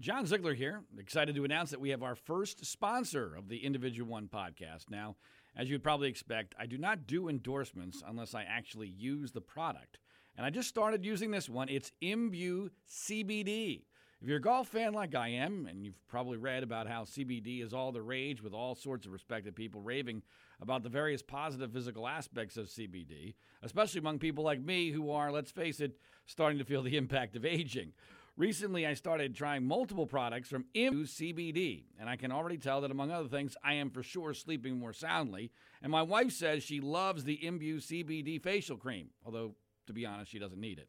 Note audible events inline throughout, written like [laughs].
John Ziegler here. Excited to announce that we have our first sponsor of the Individual One podcast. Now, as you'd probably expect, I do not do endorsements unless I actually use the product. And I just started using this one. It's Imbue CBD. If you're a golf fan like I am, and you've probably read about how CBD is all the rage with all sorts of respected people raving about the various positive physical aspects of CBD, especially among people like me who are, let's face it, starting to feel the [laughs] impact of aging. Recently, I started trying multiple products from Imbue CBD, and I can already tell that, among other things, I am for sure sleeping more soundly. And my wife says she loves the Imbue CBD facial cream, although, to be honest, she doesn't need it.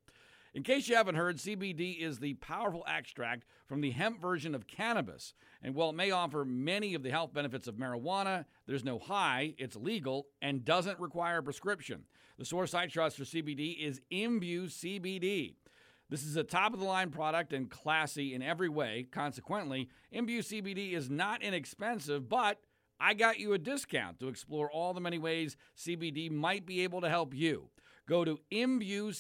In case you haven't heard, CBD is the powerful extract from the hemp version of cannabis. And while it may offer many of the health benefits of marijuana, there's no high, it's legal, and doesn't require a prescription. The source I trust for CBD is Imbue CBD. This is a top of the line product and classy in every way. Consequently, Imbue CBD is not inexpensive, but I got you a discount to explore all the many ways CBD might be able to help you. Go to imbuecbd.com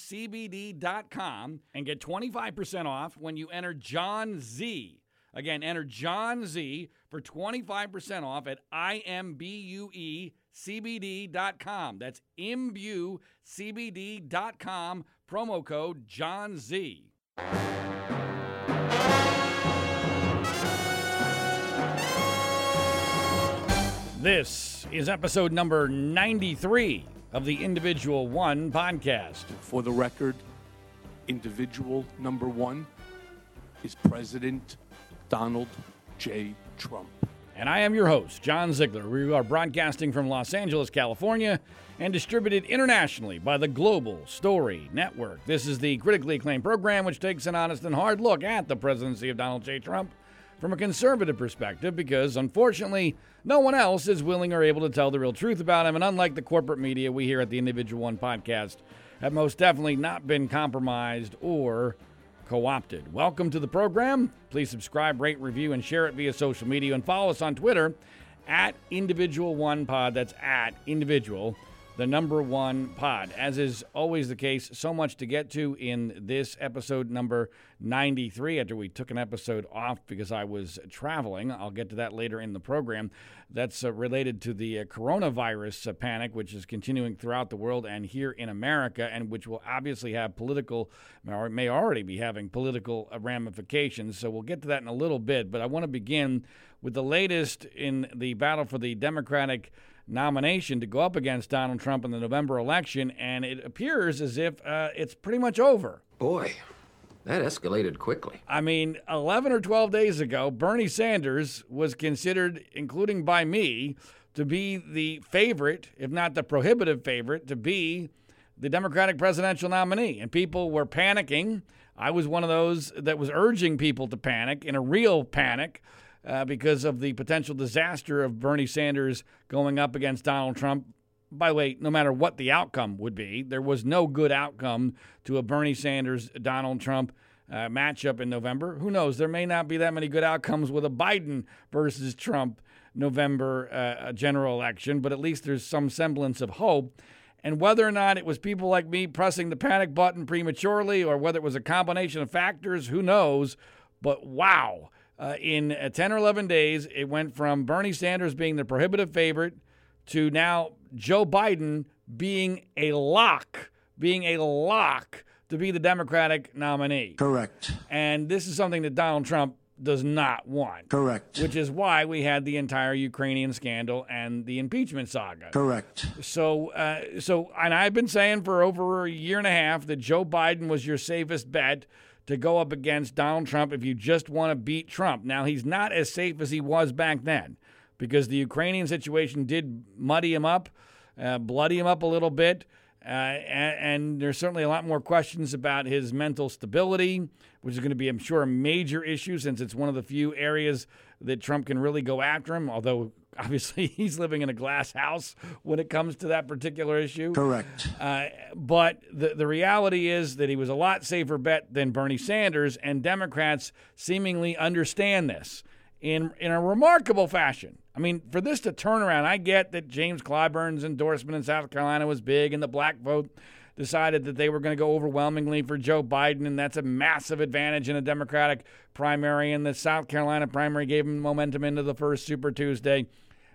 and get 25% off when you enter John Z. Again, enter John Z for 25% off at imbuecbd.com. That's imbuecbd.com, promo code John Z. This is episode number 93 of the Individual One podcast. For the record, individual number one is President Donald J. Trump. And I am your host, John Ziegler. We are broadcasting from Los Angeles, California, and distributed internationally by the Global Story Network. This is the critically acclaimed program which takes an honest and hard look at the presidency of Donald J. Trump from a conservative perspective because, unfortunately, no one else is willing or able to tell the real truth about him. And unlike the corporate media, we here at the Individual One podcast have most definitely not been compromised or co opted. Welcome to the program. Please subscribe, rate, review, and share it via social media. And follow us on Twitter at Individual One Pod. That's at Individual the number one pod. As is always the case, so much to get to in this episode number 93 after we took an episode off because I was traveling. I'll get to that later in the program. That's uh, related to the uh, coronavirus uh, panic, which is continuing throughout the world and here in America, and which will obviously have political, or may already be having political uh, ramifications. So we'll get to that in a little bit. But I want to begin with the latest in the battle for the Democratic nomination to go up against Donald Trump in the November election, and it appears as if uh, it's pretty much over. Boy, that escalated quickly. I mean, 11 or 12 days ago, Bernie Sanders was considered, including by me, to be the favorite, if not the prohibitive favorite, to be the Democratic presidential nominee. And people were panicking. I was one of those that was urging people to panic in a real panic uh, because of the potential disaster of Bernie Sanders going up against Donald Trump. By the way, no matter what the outcome would be, there was no good outcome to a Bernie Sanders Donald Trump uh, matchup in November. Who knows? There may not be that many good outcomes with a Biden versus Trump November uh, general election, but at least there's some semblance of hope. And whether or not it was people like me pressing the panic button prematurely or whether it was a combination of factors, who knows? But wow, uh, in uh, 10 or 11 days, it went from Bernie Sanders being the prohibitive favorite to now Joe Biden being a lock, being a lock to be the Democratic nominee. Correct. And this is something that Donald Trump does not want. Correct. Which is why we had the entire Ukrainian scandal and the impeachment saga. Correct. So, uh, so, and I've been saying for over a year and a half that Joe Biden was your safest bet to go up against Donald Trump if you just want to beat Trump. Now, he's not as safe as he was back then because the Ukrainian situation did muddy him up, uh, bloody him up a little bit. Uh, and, and, there's certainly a lot more questions about his mental stability, which is going to be, I'm sure, a major issue since it's one of the few areas that Trump can really go after him. Although obviously [laughs] he's living in a glass house when it comes to that particular issue. Correct. Uh, but the, the reality is that he was a lot safer bet than Bernie Sanders, and Democrats seemingly understand this in, in a remarkable fashion. I mean, for this to turn around, I get that James Clyburn's endorsement in South Carolina was big and the black vote decided that they were going to go overwhelmingly for Joe Biden, and that's a massive advantage in a Democratic primary. And the South Carolina primary gave him momentum into the first Super Tuesday.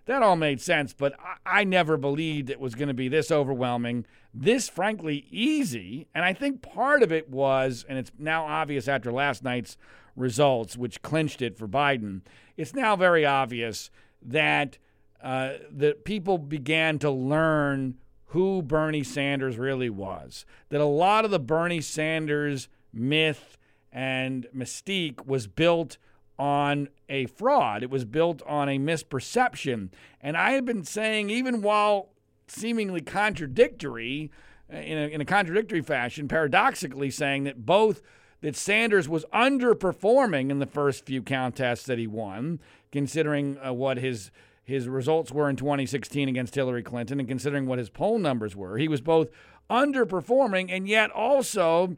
That all made sense, but I, I never believed it was going to be this overwhelming, this frankly easy. And I think part of it was, and it's now obvious after last night's results, which clinched it for Biden, it's now very obvious that uh, that people began to learn who Bernie Sanders really was. That a lot of the Bernie Sanders myth and mystique was built on a fraud. It was built on a misperception. And I have been saying, even while seemingly contradictory, uh, in a, in a contradictory fashion, paradoxically saying that both that Sanders was underperforming in the first few contests that he won, considering uh, what his his results were in 2016 against Hillary Clinton and considering what his poll numbers were. He was both underperforming and yet also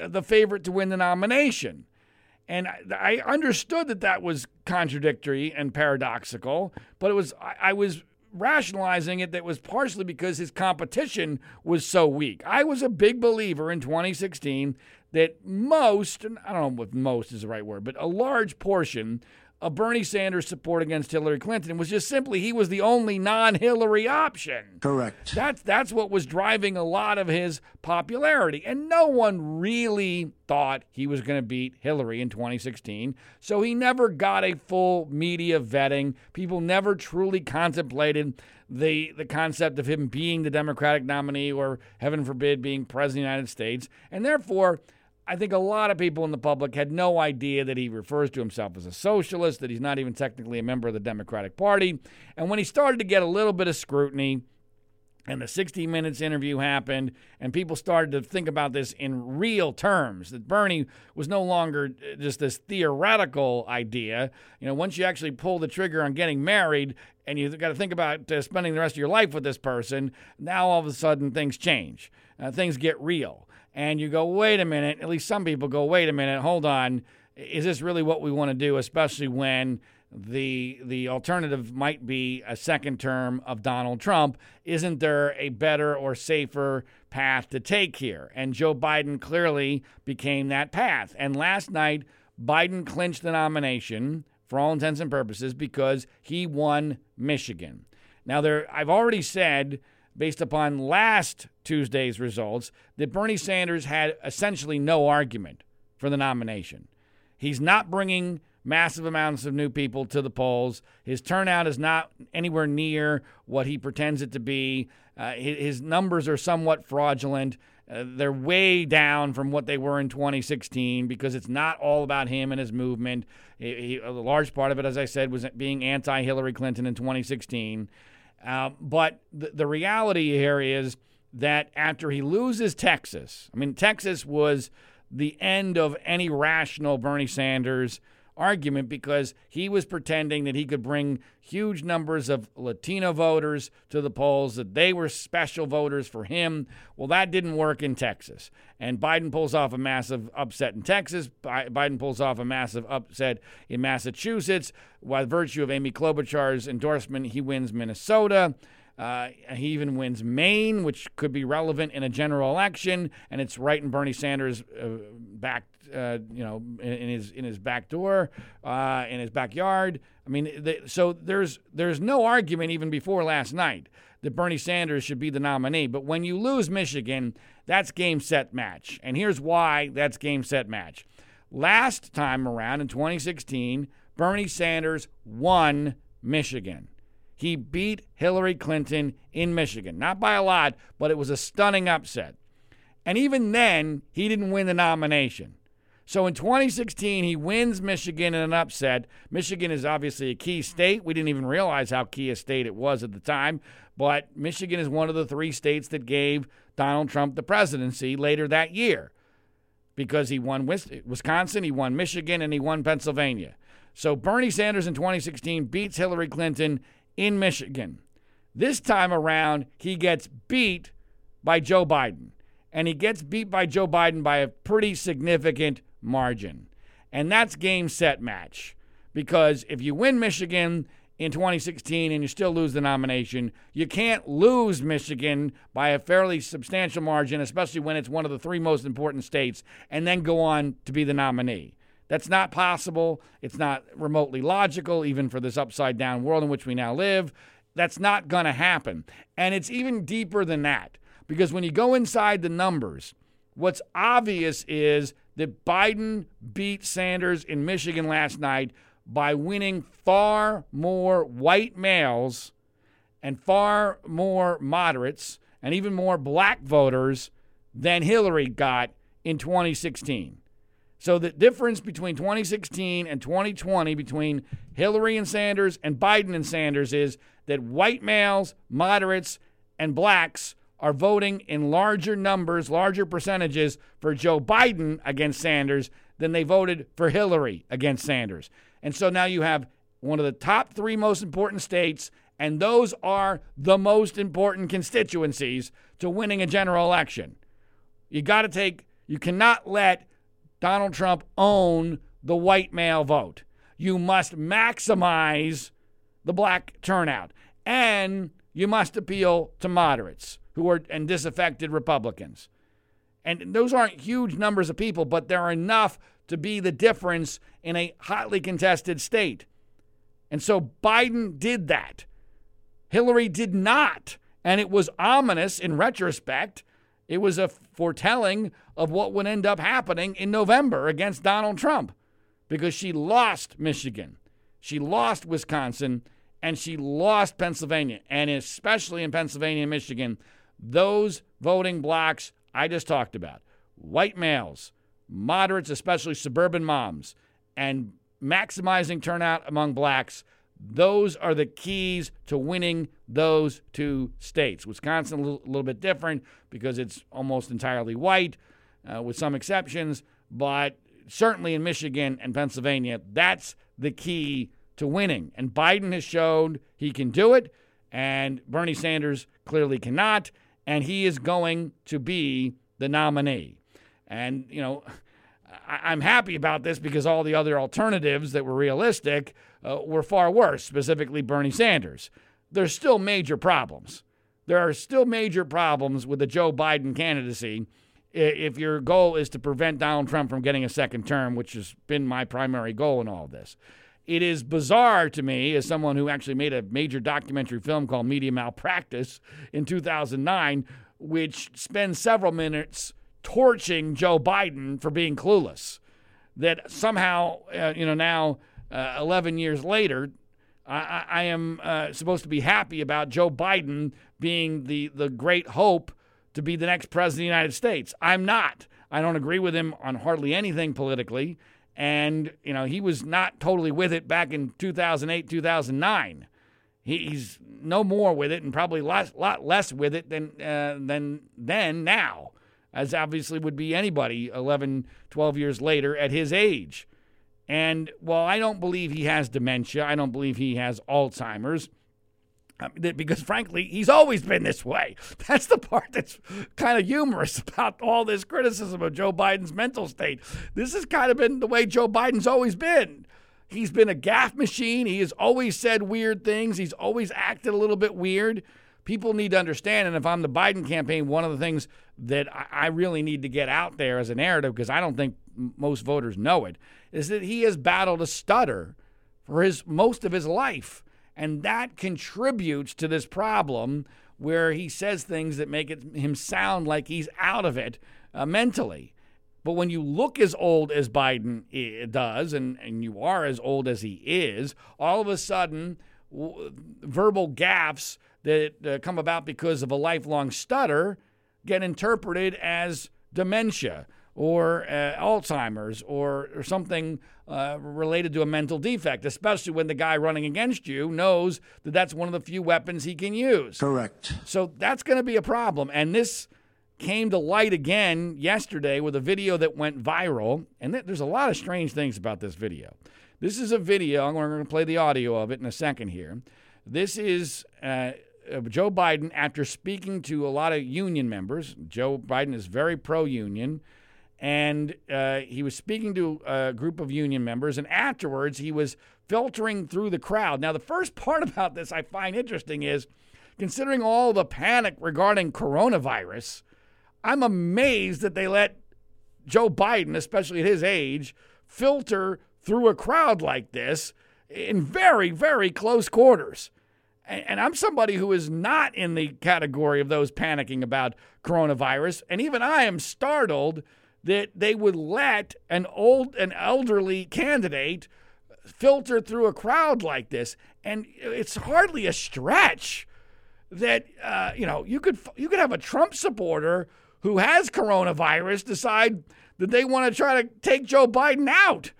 uh, the favorite to win the nomination. And I understood that that was contradictory and paradoxical, but it was I was rationalizing it that was partially because his competition was so weak. I was a big believer in 2016 that most, I don't know if most is the right word, but a large portion of Bernie Sanders' support against Hillary Clinton was just simply he was the only non-Hillary option. Correct. That's that's what was driving a lot of his popularity, and no one really thought he was going to beat Hillary in 2016. So he never got a full media vetting. People never truly contemplated the the concept of him being the Democratic nominee or heaven forbid being president of the United States, and therefore I think a lot of people in the public had no idea that he refers to himself as a socialist, that he's not even technically a member of the Democratic Party. And when he started to get a little bit of scrutiny, and the 60 Minutes interview happened, and people started to think about this in real terms that Bernie was no longer just this theoretical idea. You know, once you actually pull the trigger on getting married and you've got to think about uh, spending the rest of your life with this person, now all of a sudden things change, uh, things get real and you go, wait a minute, at least some people go, wait a minute, hold on, is this really what we want to do, especially when the the alternative might be a second term of Donald Trump. Isn't there a better or safer path to take here? And Joe Biden clearly became that path. And last night, Biden clinched the nomination for all intents and purposes because he won Michigan. Now there I've already said based upon last Tuesday's results, that Bernie Sanders had essentially no argument for the nomination. He's not bringing massive amounts of new people to the polls. His turnout is not anywhere near what he pretends it to be. Uh, his numbers are somewhat fraudulent. Uh, they're way down from what they were in 2016 because it's not all about him and his movement. He, he, a large part of it, as I said, was being anti Hillary Clinton in 2016. Uh, but the, the reality here is that after he loses Texas, I mean, Texas was the end of any rational Bernie Sanders argument because he was pretending that he could bring huge numbers of Latino voters to the polls, that they were special voters for him. Well, that didn't work in Texas. And Biden pulls off a massive upset in Texas. Biden pulls off a massive upset in Massachusetts. By virtue of Amy Klobuchar's endorsement, he wins Minnesota. Uh, he even wins Maine, which could be relevant in a general election, and it's right in Bernie Sanders' uh, back, uh, you know, in, his in his back door, uh, in his backyard. I mean, so there's there's no argument even before last night that Bernie Sanders should be the nominee. But when you lose Michigan, that's game set match, and here's why that's game set match. Last time around in 2016, Bernie Sanders won Michigan. He beat Hillary Clinton in Michigan. Not by a lot, but it was a stunning upset. And even then, he didn't win the nomination. So in 2016, he wins Michigan in an upset. Michigan is obviously a key state. We didn't even realize how key a state it was at the time. But Michigan is one of the three states that gave Donald Trump the presidency later that year because he won Wisconsin, he won Michigan, and he won Pennsylvania. So Bernie Sanders in 2016 beats Hillary Clinton in Michigan. This time around, he gets beat by Joe Biden. And he gets beat by Joe Biden by a pretty significant margin. And that's game, set, match. Because if you win Michigan in 2016 and you still lose the nomination. You can't lose Michigan by a fairly substantial margin, especially when it's one of the three most important states, and then go on to be the nominee. That's not possible. It's not remotely logical, even for this upside down world in which we now live. That's not going to happen. And it's even deeper than that because when you go inside the numbers, what's obvious is that Biden beat Sanders in Michigan last night by winning far more white males and far more moderates and even more black voters than Hillary got in 2016. So the difference between 2016 and 2020 between Hillary and Sanders and Biden and Sanders is that white males, moderates, and blacks are voting in larger numbers, larger percentages for Joe Biden against Sanders than they voted for Hillary against Sanders. And so now you have one of the top three most important states, and those are the most important constituencies to winning a general election. You got to take, you cannot let Donald Trump own the white male vote. You must maximize the black turnout. And you must appeal to moderates who are and disaffected Republicans. And those aren't huge numbers of people, but they're enough to be the difference in a hotly contested state. And so Biden did that. Hillary did not. And it was ominous in retrospect. It was a foretelling of what would end up happening in November against Donald Trump because she lost Michigan. She lost Wisconsin and she lost Pennsylvania. And especially in Pennsylvania and Michigan, those voting blocks I just talked about white males, moderates, especially suburban moms, and maximizing turnout among blacks. Those are the keys to winning those two states. Wisconsin, a little, bit different because it's almost entirely white, uh, with some exceptions, but certainly in Michigan and Pennsylvania, that's the key to winning. And Biden has shown he can do it, and Bernie Sanders clearly cannot, and he is going to be the nominee. And, you know, [laughs] I- am happy about this because all the other alternatives that were realistic uh, were far worse, specifically Bernie Sanders. There's still major problems. There are still major problems with the Joe Biden candidacy if your goal is to prevent Donald Trump from getting a second term, which has been my primary goal in all this. It is bizarre to me, as someone who actually made a major documentary film called Media Malpractice in 2009, which spends several minutes torching Joe Biden for being clueless. That somehow, uh, you know, now uh, 11 years later, I, I am uh, supposed to be happy about Joe Biden being the, the great hope to be the next president of the United States. I'm not. I don't agree with him on hardly anything politically. And, you know, he was not totally with it back in 2008, 2009. He's no more with it and probably a lot, lot less with it than, uh, than then now as obviously would be anybody 11, 12 years later at his age. And while I don't believe he has dementia, I don't believe he has Alzheimer's. Um, because frankly, he's always been this way. [laughs] That's the part that's kind of humorous about all this criticism of Joe Biden's mental state. This has kind of been the way Joe Biden's always been. He's been a gaffe machine. He has always said weird things. He's always acted a little bit weird people need to understand. And if I'm the Biden campaign, one of the things that I really need to get out there as a narrative, because I don't think most voters know it, is that he has battled a stutter for his most of his life. And that contributes to this problem where he says things that make it, him sound like he's out of it uh, mentally. But when you look as old as Biden does, and, and you are as old as he is, all of a sudden, w- verbal gaffes that uh, come about because of a lifelong stutter get interpreted as dementia or uh, Alzheimer's or, or something uh, related to a mental defect, especially when the guy running against you knows that that's one of the few weapons he can use. Correct. So that's going to be a problem. And this came to light again yesterday with a video that went viral. And th- there's a lot of strange things about this video. This is a video, I'm going to play the audio of it in a second here. This is. Uh, uh, Joe Biden, after speaking to a lot of union members, Joe Biden is very pro union, and uh, he was speaking to a group of union members, and afterwards he was filtering through the crowd. Now, the first part [laughs] about this I find interesting is considering all the panic regarding coronavirus, I'm amazed that they let Joe Biden, especially at his age, filter through a crowd like this in very, very close quarters. And I'm somebody who is not in the category of those panicking about coronavirus. And even I am startled that they would let an old, an elderly candidate filter through a crowd like this. And it's hardly a stretch that uh, you know you could you could have a Trump supporter who has coronavirus decide that they want to try to take Joe Biden out,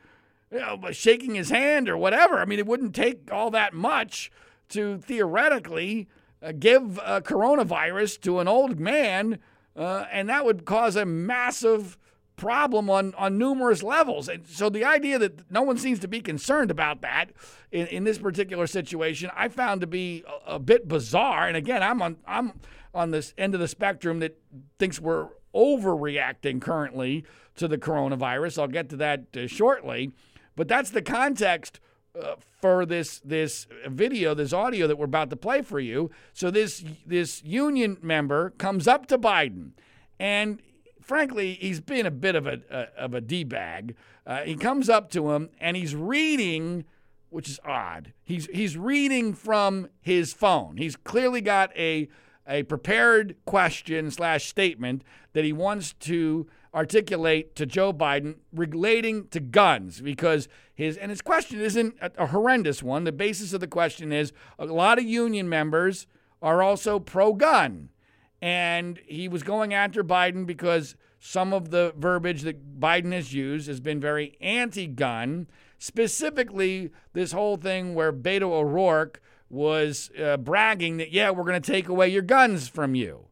you know, by shaking his hand or whatever. I mean, it wouldn't take all that much to theoretically uh, give uh, coronavirus to an old man, uh, and that would cause a massive problem on, on numerous levels. And so the idea that no one seems to be concerned about that in, in this particular situation, I found to be a, a bit bizarre. And again, I'm on I'm on this end of the spectrum that thinks we're overreacting currently to the coronavirus. I'll get to that uh, shortly, but that's the context uh, for this this video, this audio that we're about to play for you. So this this union member comes up to Biden, and frankly, he's been a bit of a, a of a d bag. Uh, he comes up to him and he's reading, which is odd. He's he's reading from his phone. He's clearly got a a prepared question slash statement that he wants to articulate to Joe Biden relating to guns because his and his question isn't a, a horrendous one. The basis of the question is a lot of union members are also pro gun. And he was going after Biden because some of the verbiage that Biden has used has been very anti gun. Specifically, this whole thing where Beto O'Rourke was uh, bragging that, yeah, we're going to take away your guns from you.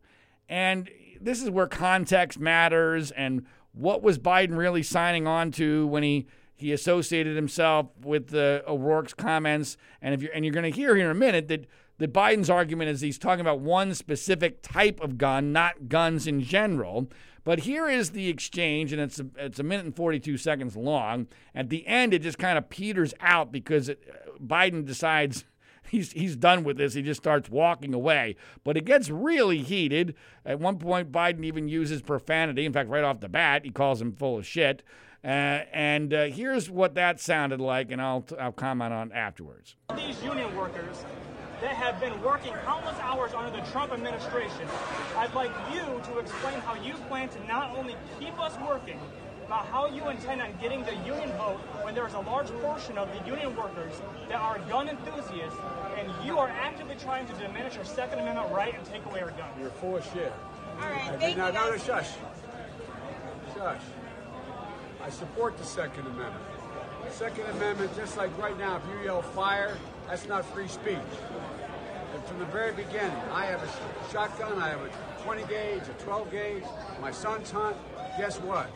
And this is where context matters and what was Biden really signing on to when he he associated himself with the O'Rourke's comments. And if you're and you're going to hear here in a minute that that Biden's argument is he's talking about one specific type of gun, not guns in general. But here is the exchange, and it's a, it's a minute and 42 seconds long. At the end, it just kind of peters out because it, Biden decides [laughs] he's he's done with this. He just starts walking away. But it gets really heated. At one point, Biden even uses profanity. In fact, right off the bat, he calls him full of shit. Uh, and uh, here's what that sounded like, and I'll I'll comment on afterwards. These union workers that have been working countless hours under the Trump administration. I'd like you to explain how you plan to not only keep us working, but how you intend on getting the union vote when there is a large portion of the union workers that are gun enthusiasts, and you are actively trying to diminish our Second Amendment right and take away our guns. You're full of shit. All right, I thank now, you. now, guys. shush. Shush. I support the Second Amendment. Second Amendment, just like right now, if you yell fire, that's not free speech. From the very beginning, I have a shotgun, I have a 20 gauge, a 12 gauge, my son's hunt. Guess what?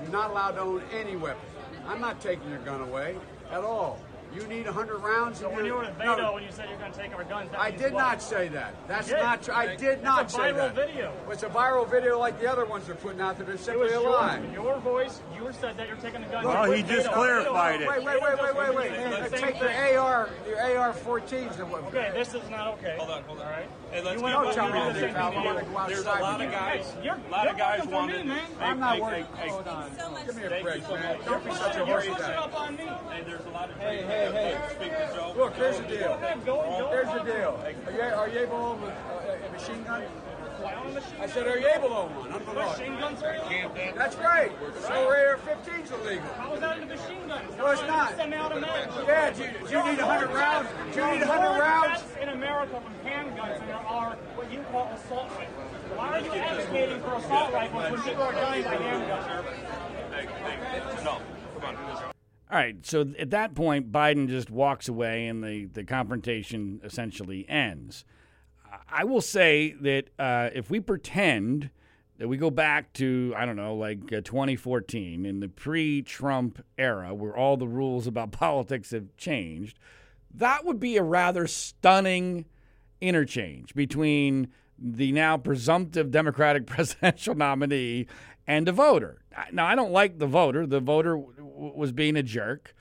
You're not allowed to own any weapon. I'm not taking your gun away at all. You need 100 rounds. So when you your- were with No, Beto, when you said you're going to take our guns, that I did what? not say that. That's You not true. I did not say that. It's a viral that. video. It's a viral video like the other ones they're putting out there. They're It simply was a lie. your voice. You said that you're taking the guns. Well, away oh, he just Beto. clarified Beto- it. Wait, wait, wait, wait, wait, wait. Beto Hey, the Take your. AR, your AR-14s. Okay, this is not okay. Hold on, hold on. All right. Hey, let's You went get up Don't and tell me you to do the same I want thing. to go outside. There's a lot of you. guys. You're, a lot you're of guys working wanted. me, man. I'm not hey, worried. hey, hey, Hold on. so much. Give me a break, man. Don't be such a You're pushing up on me. Hey, there's a lot of Hey, people hey, hey. want to speak to Joe. Look, here's the deal. Go ahead, go, go. Here's the deal. Are you, are you able to own a, a machine gun? Fly on a machine I said, are you able to own one? Under the law. Machine guns are illegal. That's right. So AR-15's illegal. How is that in a machine gun? No, it's not. Semi-automatic. Yeah, do you, do you need 100 rounds? Do you need 100 rounds? in America with handguns than there are what you call assault rifles. Why are you advocating for assault rifles when people are dying by handguns? Hey, hey, no, come on. All right, so at that point, Biden just walks away and the, the confrontation essentially ends. I will say that uh, if we pretend that we go back to, I don't know, like uh, 2014, in the pre Trump era, where all the rules about [laughs] politics have changed, that would be a rather stunning interchange between the now presumptive Democratic [laughs] presidential nominee and a voter. Now, I don't like the voter. The voter w- was being a jerk.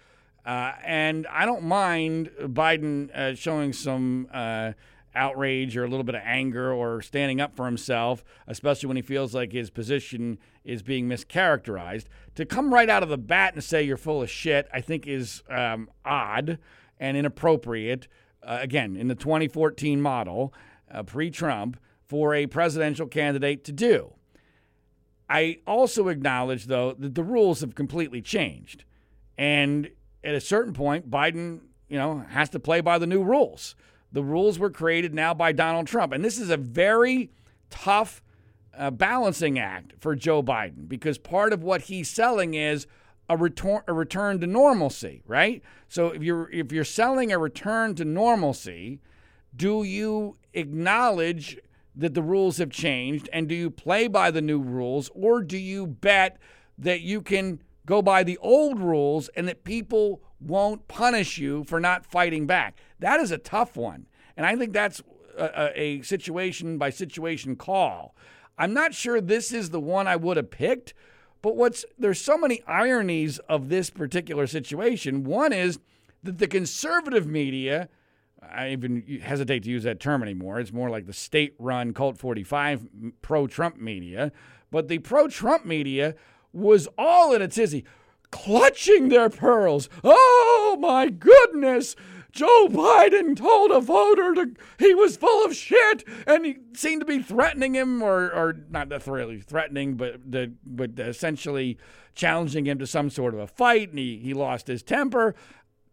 Uh, and I don't mind Biden uh, showing some uh, outrage or a little bit of anger or standing up for himself, especially when he feels like his position is being mischaracterized. To come right out of the bat and say you're full of shit, I think is um, odd and inappropriate. Uh, again, in the 2014 model, uh, pre Trump, for a presidential candidate to do. I also acknowledge, though, that the rules have completely changed. And at a certain point, Biden, you know, has to play by the new rules. The rules were created now by Donald Trump. And this is a very tough uh, balancing act for Joe Biden because part of what he's selling is a return a return to normalcy, right? So if you're if you're selling a return to normalcy, do you acknowledge that the rules have changed and do you play by the new rules or do you bet that you can go by the old rules and that people won't punish you for not fighting back? That is a tough one. And I think that's a, a situation by situation call. I'm not sure this is the one I would have picked, but what's there's so many ironies of this particular situation. One is that the conservative media I even hesitate to use that term anymore. It's more like the state run Cult 45 pro Trump media. But the pro Trump media was all in a tizzy, clutching their pearls. Oh my goodness! Joe Biden told a voter to, he was full of shit, and he seemed to be threatening him, or, or not necessarily threatening, but the, but essentially challenging him to some sort of a fight, and he, he lost his temper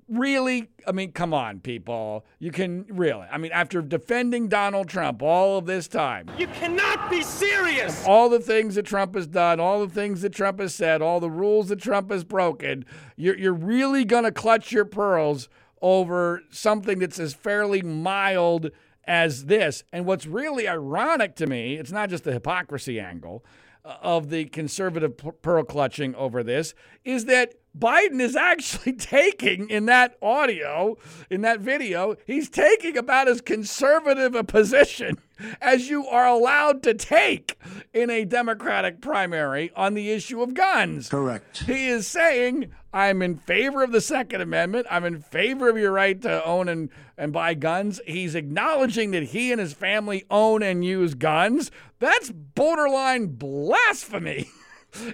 really, I mean, come on, people. You can really, I mean, after defending Donald Trump all of this time, You cannot be serious! all the things that Trump has done, all the things that Trump has said, all the rules that Trump has broken, you're, you're really going to clutch your pearls over something that's as fairly mild as this. And what's really ironic to me, it's not just the hypocrisy angle uh, of the conservative pearl clutching over this, is that Biden is actually [laughs] taking in that audio, in that video, he's taking about as conservative a position [laughs] as you are allowed to take in a Democratic primary on the issue of guns. Correct. He is saying, I'm in favor of the Second Amendment. I'm in favor of your right to own and, and buy guns. He's acknowledging that he and his family own and use guns. That's borderline blasphemy. [laughs]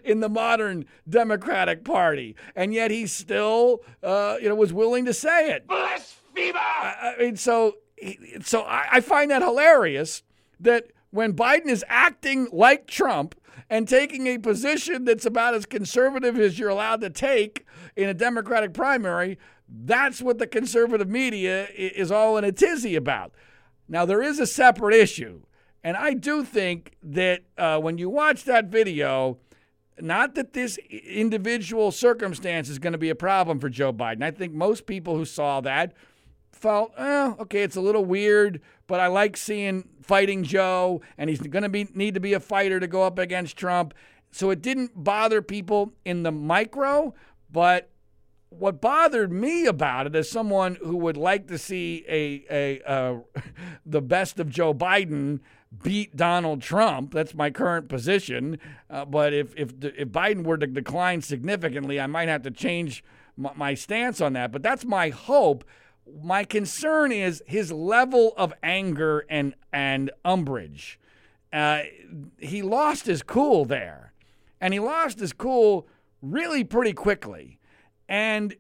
in the modern Democratic Party, and yet he still, uh, you know, was willing to say it. Blasphemer! I, I mean, so, so I, I find that hilarious that when Biden is acting like Trump and taking a position that's about as conservative as you're allowed to take in a Democratic primary, that's what the conservative media is all in a tizzy about. Now, there is a separate issue. And I do think that uh, when you watch that video, not that this individual circumstance is going to be a problem for Joe Biden. I think most people who saw that felt, oh, okay, it's a little weird, but I like seeing fighting Joe, and he's going to be need to be a fighter to go up against Trump. So it didn't bother people in the micro, but what bothered me about it as someone who would like to see a a uh, [laughs] the best of Joe Biden beat Donald Trump. That's my current position. Uh, but if if if Biden were to decline significantly, I might have to change my, my stance on that. But that's my hope. My concern is his level of anger and and umbrage. Uh, he lost his cool there, and he lost his cool really pretty quickly. And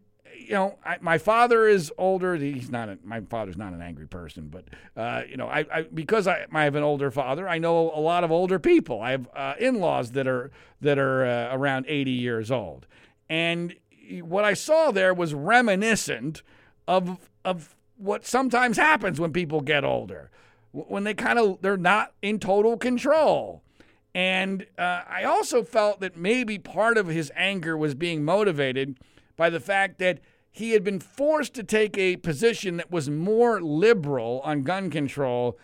you know, I, my father is older. He's not. A, my father's not an angry person, but uh, you know, I, I because I, I, have an older father. I know a lot of older people. I have uh, in-laws that are that are uh, around 80 years old, and what I saw there was reminiscent of of what sometimes happens when people get older, when they kind of they're not in total control. And uh, I also felt that maybe part of his anger was being motivated by the fact that he had been forced to take a position that was more liberal on gun control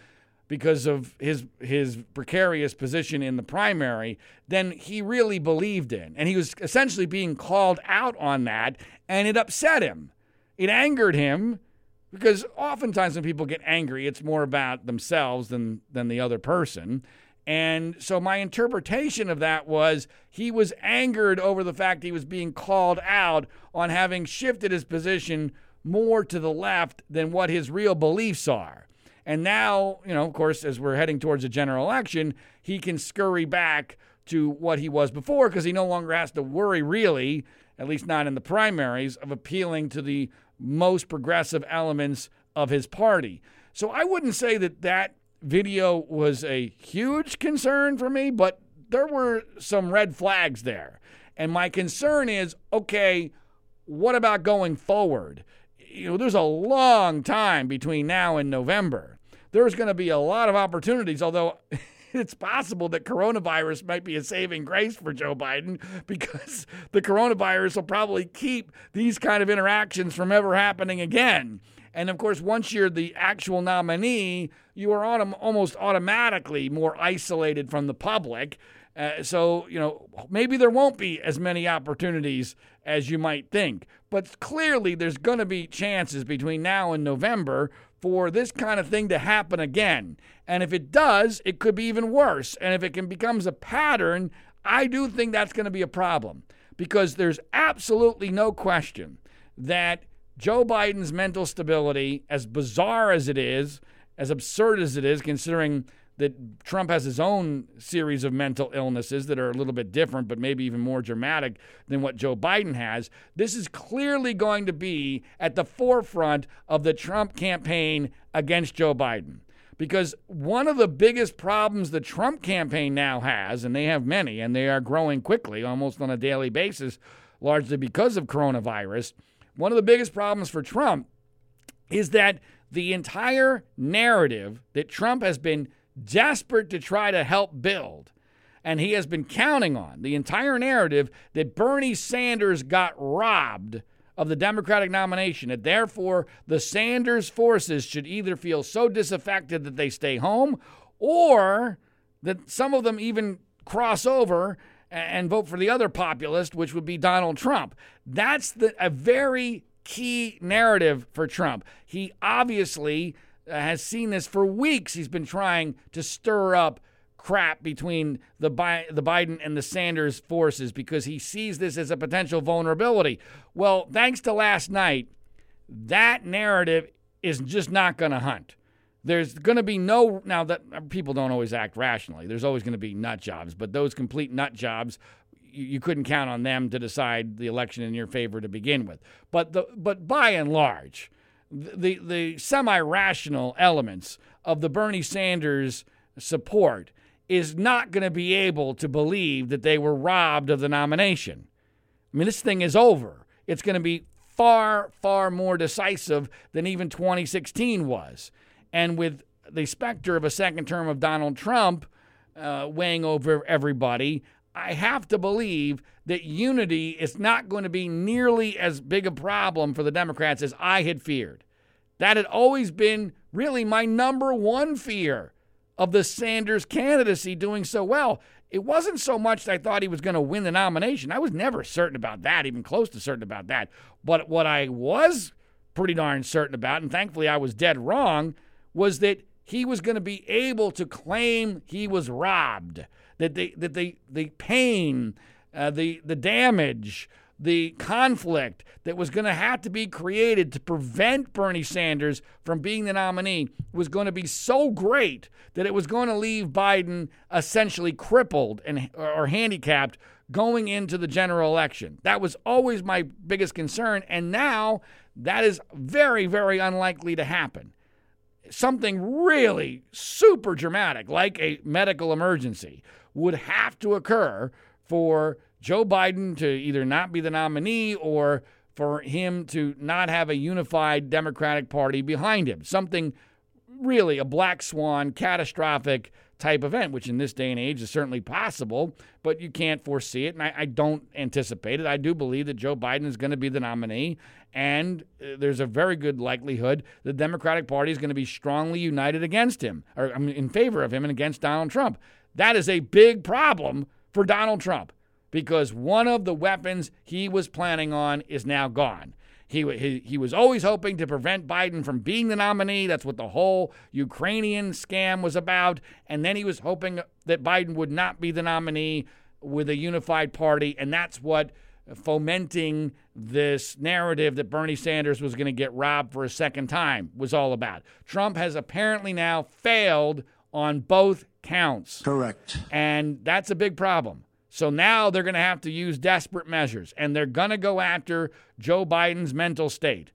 because of his his precarious position in the primary than he really believed in. And he was essentially being called out on that and it upset him. It angered him because oftentimes when people get angry, it's more about themselves than than the other person. And so my interpretation of that was he was angered over the fact he was being called out on having shifted his position more to the left than what his real beliefs are. And now, you know, of course, as we're heading towards a general election, he can scurry back to what he was before because he no longer has to worry, really, at least not in the primaries, of appealing to the most progressive elements of his party. So I wouldn't say that that video was a huge concern for me, but there were some red flags there. And my concern is okay, what about going forward? You know, there's a long time between now and November. There's going to be a lot of opportunities, although [laughs] it's possible that coronavirus might be a saving grace for Joe Biden [laughs] because the coronavirus will probably keep these kind of interactions from ever happening again. And of course, once you're the actual nominee, you are autom- almost automatically more isolated from the public. Uh, so, you know, maybe there won't be as many opportunities as you might think. But clearly, there's going to be chances between now and November for this kind of thing to happen again. And if it does, it could be even worse. And if it can becomes a pattern, I do think that's going to be a problem because there's absolutely no question that Joe Biden's mental stability, as bizarre as it is, as absurd as it is, considering that Trump has his own series of mental illnesses that are a little bit different, but maybe even more dramatic than what Joe Biden has. This is clearly going to be at the forefront of the Trump campaign against Joe Biden. Because one of the biggest problems the Trump campaign now has, and they have many, and they are growing quickly, almost on a daily basis, largely because of coronavirus, one of the biggest problems for Trump is that the entire narrative that Trump has been desperate to try to help build. And he has been counting on the entire narrative that Bernie Sanders got robbed of the Democratic nomination, that therefore the Sanders forces should either feel so disaffected that they stay home or that some of them even cross over and vote for the other populist, which would be Donald Trump. That's the, a very key narrative for Trump. He obviously uh, has seen this for weeks. He's been trying to stir up crap between the Bi- the Biden and the Sanders forces because he sees this as a potential vulnerability. Well, thanks to last night, that narrative is just not going to hunt. There's going to be no now that uh, people don't always act rationally. There's always going to be nut jobs, but those complete nut jobs you, you couldn't count on them to decide the election in your favor to begin with. But the but by and large, the the semi-rational elements of the Bernie Sanders support is not going to be able to believe that they were robbed of the nomination. I mean, this thing is over. It's going to be far, far more decisive than even 2016 was. And with the specter of a second term of Donald Trump uh, weighing over everybody, I have to believe that unity is not going to be nearly as big a problem for the Democrats as I had feared. That had always been really my number one fear of the Sanders candidacy doing so well. It wasn't so much that I thought he was going to win the nomination. I was never certain about that, even close to certain about that. But what I was pretty darn certain about, and thankfully I was dead wrong, was that he was going to be able to claim he was robbed that the that the the pain, uh, the the damage, the conflict that was going to have to be created to prevent Bernie Sanders from being the nominee was going to be so great that it was going to leave Biden essentially crippled and or handicapped going into the general election. That was always my biggest concern and now that is very very unlikely to happen. Something really super dramatic like a medical emergency would have to occur for Joe Biden to either not be the nominee or for him to not have a unified Democratic Party behind him. Something really a black swan, catastrophic type event, which in this day and age is certainly possible, but you can't foresee it. And I, I don't anticipate it. I do believe that Joe Biden is going to be the nominee. And uh, there's a very good likelihood the Democratic Party is going to be strongly united against him, or I mean, in favor of him and against Donald Trump. That is a big problem for Donald Trump because one of the weapons he was planning on is now gone. He, he, he was always hoping to prevent Biden from being the nominee. That's what the whole Ukrainian scam was about. And then he was hoping that Biden would not be the nominee with a unified party. And that's what uh, fomenting this narrative that Bernie Sanders was going to get robbed for a second time was all about. Trump has apparently now failed on both counts. Correct. And that's a big problem. So now they're going to have to use desperate measures and they're going to go after Joe Biden's mental state.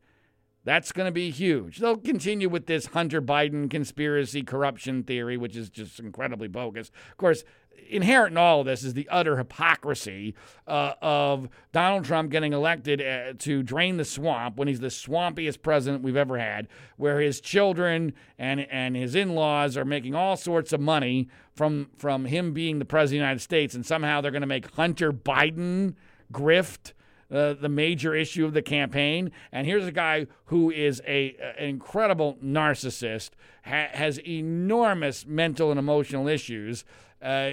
That's going to be huge. They'll continue with this Hunter Biden conspiracy corruption theory, which is just incredibly bogus. Of course, inherent in all of this is the utter hypocrisy uh, of Donald Trump getting elected uh, to drain the swamp when he's the swampiest president we've ever had, where his children and and his in-laws are making all sorts of money from from him being the president of the United States, and somehow they're going to make Hunter Biden grift uh, the major issue of the campaign. And here's a guy who is a, an incredible narcissist, ha- has enormous mental and emotional issues, uh,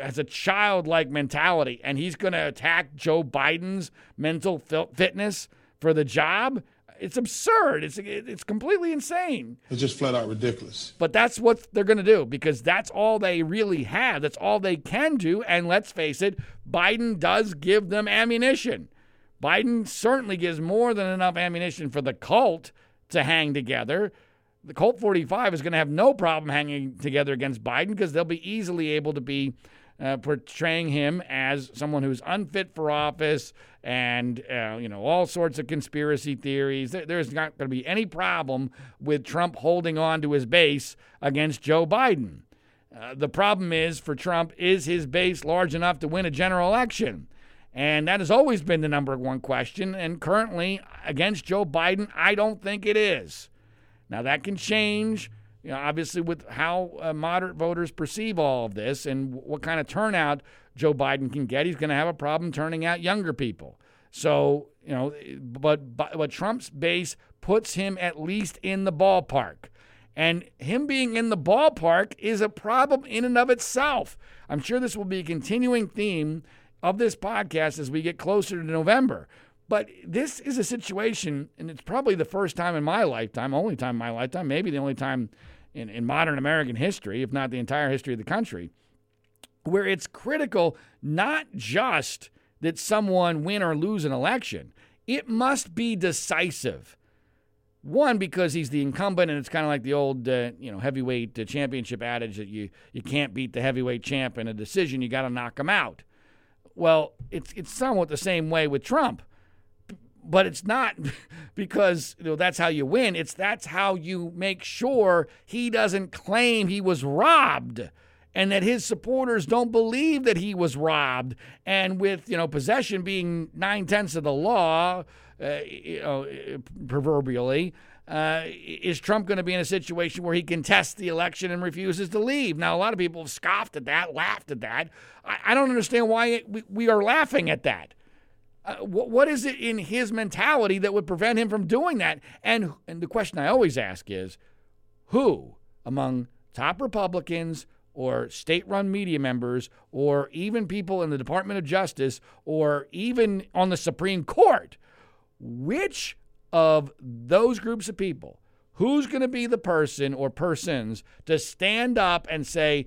has a childlike mentality, and he's going to attack Joe Biden's mental fitness for the job. It's absurd. It's it's completely insane. It's just flat out ridiculous. But that's what they're going to do because that's all they really have. That's all they can do. And let's face it, Biden does give them ammunition. Biden certainly gives more than enough ammunition for the cult to hang together. The Colt 45 is going to have no problem hanging together against Biden because they'll be easily able to be uh, portraying him as someone who's unfit for office and uh, you know all sorts of conspiracy theories. There's not going to be any problem with Trump holding on to his base against Joe Biden. Uh, the problem is for Trump is his base large enough to win a general election? And that has always been the number one question. And currently, against Joe Biden, I don't think it is. Now, that can change, you know, obviously, with how uh, moderate voters perceive all of this and what kind of turnout Joe Biden can get. He's going to have a problem turning out younger people. So, you know, but, but, but Trump's base puts him at least in the ballpark. And him being in the ballpark is a problem in and of itself. I'm sure this will be a continuing theme of this podcast as we get closer to November. But this is a situation, and it's probably the first time in my lifetime, only time in my lifetime, maybe the only time in, in modern American history, if not the entire history of the country, where it's critical not just that someone win or lose an election, it must be decisive. One, because he's the incumbent, and it's kind of like the old, uh, you know, heavyweight uh, championship adage that you you can't beat the heavyweight champ in a decision; you got to knock him out. Well, it's it's somewhat the same way with Trump, but it's not [laughs] because you know that's how you win. It's that's how you make sure he doesn't claim he was robbed and that his supporters don't believe that he was robbed. And with you know possession being nine tenths of the law, uh, you know, proverbially, uh, is Trump going to be in a situation where he contests the election and refuses to leave? Now, a lot of people have scoffed at that, laughed at that. I, I don't understand why we, we, are laughing at that. Uh, what, what is it in his mentality that would prevent him from doing that? And, and the question I always ask is who among top Republicans or state run media members or even people in the Department of Justice or even on the Supreme Court, which of those groups of people, who's going to be the person or persons to stand up and say,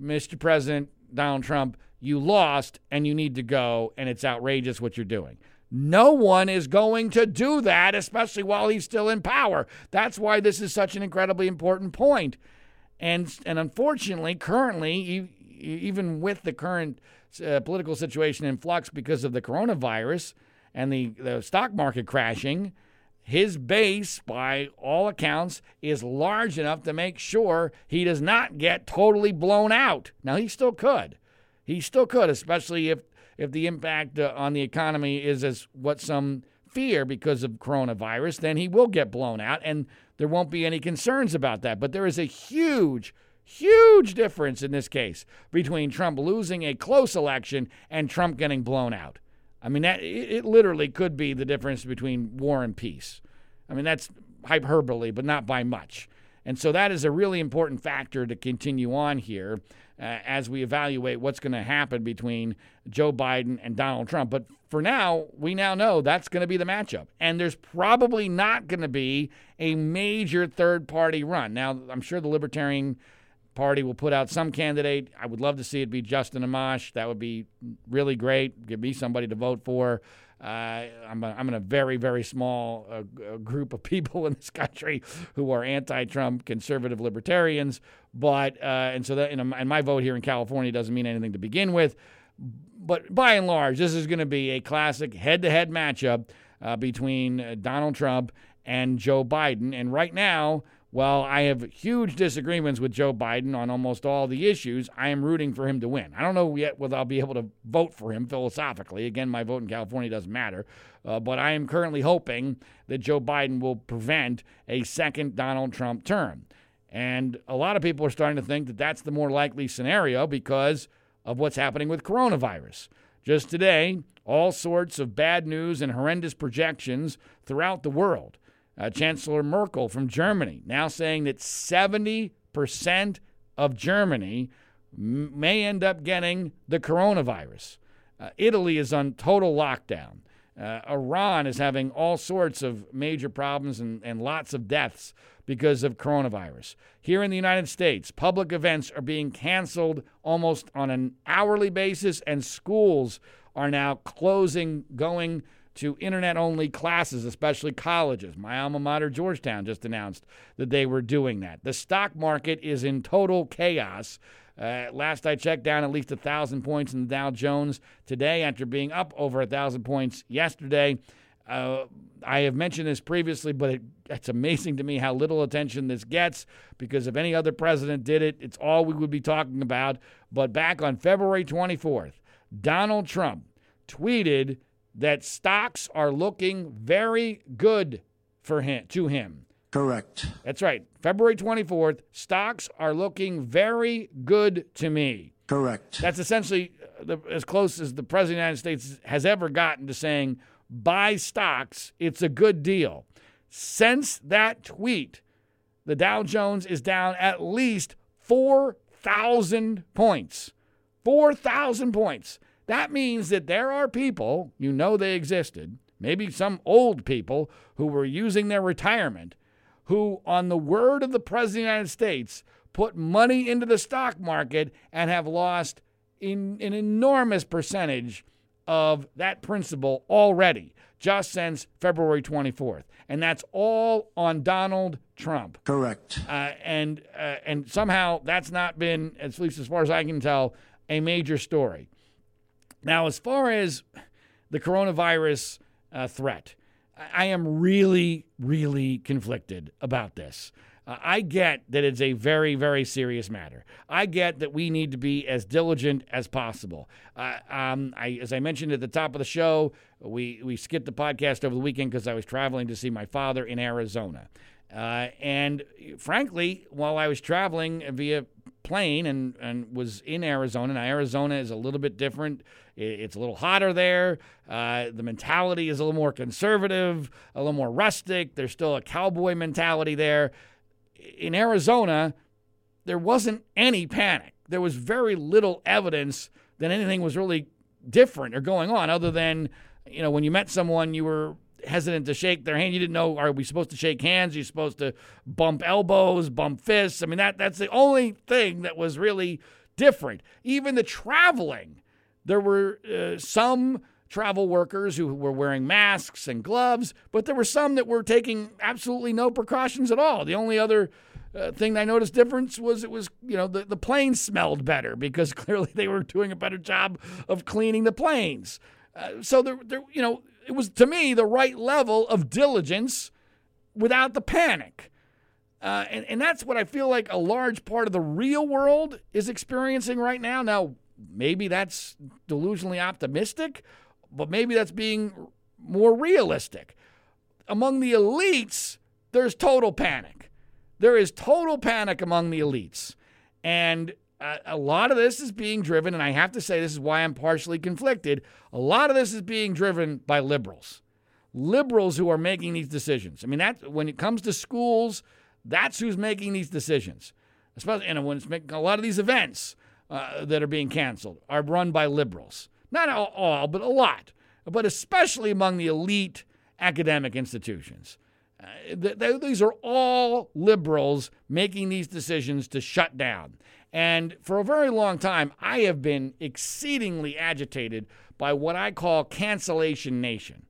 Mr. President Donald Trump, you lost and you need to go, and it's outrageous what you're doing. No one is going to do that, especially while he's still in power. That's why this is such an incredibly important point. And, and unfortunately, currently, even with the current uh, political situation in flux because of the coronavirus, and the, the stock market crashing, his base, by all accounts, is large enough to make sure he does not get totally blown out. Now, he still could. He still could, especially if, if the impact uh, on the economy is as what some fear because of coronavirus, then he will get blown out, and there won't be any concerns about that. But there is a huge, huge difference in this case between Trump losing a close election and Trump getting blown out. I mean, that it literally could be the difference between war and peace. I mean, that's hyperbole, but not by much. And so that is a really important factor to continue on here uh, as we evaluate what's going to happen between Joe Biden and Donald Trump. But for now, we now know that's going to be the matchup. And there's probably not going to be a major third party run. Now, I'm sure the Libertarian Party will put out some candidate. I would love to see it be Justin Amash. That would be really great. Give me somebody to vote for. Uh, I'm, a, I'm in a very, very small uh, group of [laughs] people in this country who are anti-Trump conservative libertarians. But uh, and so that and my vote here in California doesn't mean anything to begin with. But by and large, this is going to be a classic head-to-head matchup uh, between uh, Donald Trump and Joe Biden. And right now, well, I have huge disagreements with Joe Biden on almost all the issues. I am rooting for him to win. I don't know yet whether I'll be able to vote for him philosophically. Again, my vote in California doesn't matter. Uh, but I am currently hoping that Joe Biden will prevent a second Donald Trump term. And a lot of people are starting to think that that's the more likely scenario because of what's happening with coronavirus. Just today, all sorts of bad news and horrendous projections throughout the world. Uh, Chancellor Merkel from Germany now saying that 70% of Germany m- may end up getting the coronavirus. Uh, Italy is on total lockdown. Uh, Iran is having all sorts of major problems and, and lots of deaths because of coronavirus. Here in the United States, public events are being canceled almost on an hourly basis, and schools are now closing, going to internet only classes, especially colleges. My alma mater, Georgetown, just announced that they were doing that. The stock market is in total chaos. Uh, last I checked, down at least a thousand points in the Dow Jones today after being up over a thousand points yesterday. Uh, I have mentioned this previously, but it, it's amazing to me how little attention this gets because if any other president did it, it's all we would be talking about. But back on February 24th, Donald Trump tweeted that stocks are looking very good for him to him. Correct. That's right. February 24th, stocks are looking very good to me. Correct. That's essentially uh, the, as close as the president of the United States has ever gotten to saying buy stocks, it's a good deal. Since that tweet, the Dow Jones is down at least 4,000 points. 4,000 points. That means that there are people, you know they existed, maybe some old people who were using their retirement, who, on the word of the President of the United States, put money into the stock market and have lost in, an enormous percentage of that principal already just since February 24th. And that's all on Donald Trump. Correct. Uh, and, uh, and somehow that's not been, at least as far as I can tell, a major story. Now, as far as the coronavirus uh, threat, I am really, really conflicted about this. Uh, I get that it's a very, very serious matter. I get that we need to be as diligent as possible. Uh, um, I, as I mentioned at the top of the show, we, we skipped the podcast over the weekend because I was traveling to see my father in Arizona. Uh, and frankly, while I was traveling via plane and, and was in Arizona. Now, Arizona is a little bit different. It's a little hotter there. Uh, the mentality is a little more conservative, a little more rustic. There's still a cowboy mentality there. In Arizona, there wasn't any panic. There was very little evidence that anything was really different or going on, other than, you know, when you met someone, you were hesitant to shake their hand. You didn't know are we supposed to shake hands? Are you supposed to bump elbows, bump fists? I mean that that's the only thing that was really different. Even the traveling, there were uh, some travel workers who were wearing masks and gloves, but there were some that were taking absolutely no precautions at all. The only other uh, thing I noticed difference was it was you know the the planes smelled better because [laughs] clearly they were doing a better job of cleaning the planes. Uh, so there, there, you know, it was to me the right level of diligence without the panic. Uh, and, and that's what I feel like a large part of the real world is experiencing right now. Now, maybe that's delusionally optimistic, but maybe that's being more realistic. Among the elites, there's total panic. There is total panic among the elites. And a lot of this is being driven, and I have to say this is why I'm partially conflicted. A lot of this is being driven by liberals, liberals who are making these decisions. I mean, that when it comes to schools, That's who's making these decisions. Especially, and when it's making a lot of these events uh, that are being canceled are run by liberals. Not all, but a lot. But especially among the elite academic institutions. Uh, th- th- these are all liberals making these decisions to shut down. And for a very long time, I have been exceedingly agitated by what I call cancellation nation,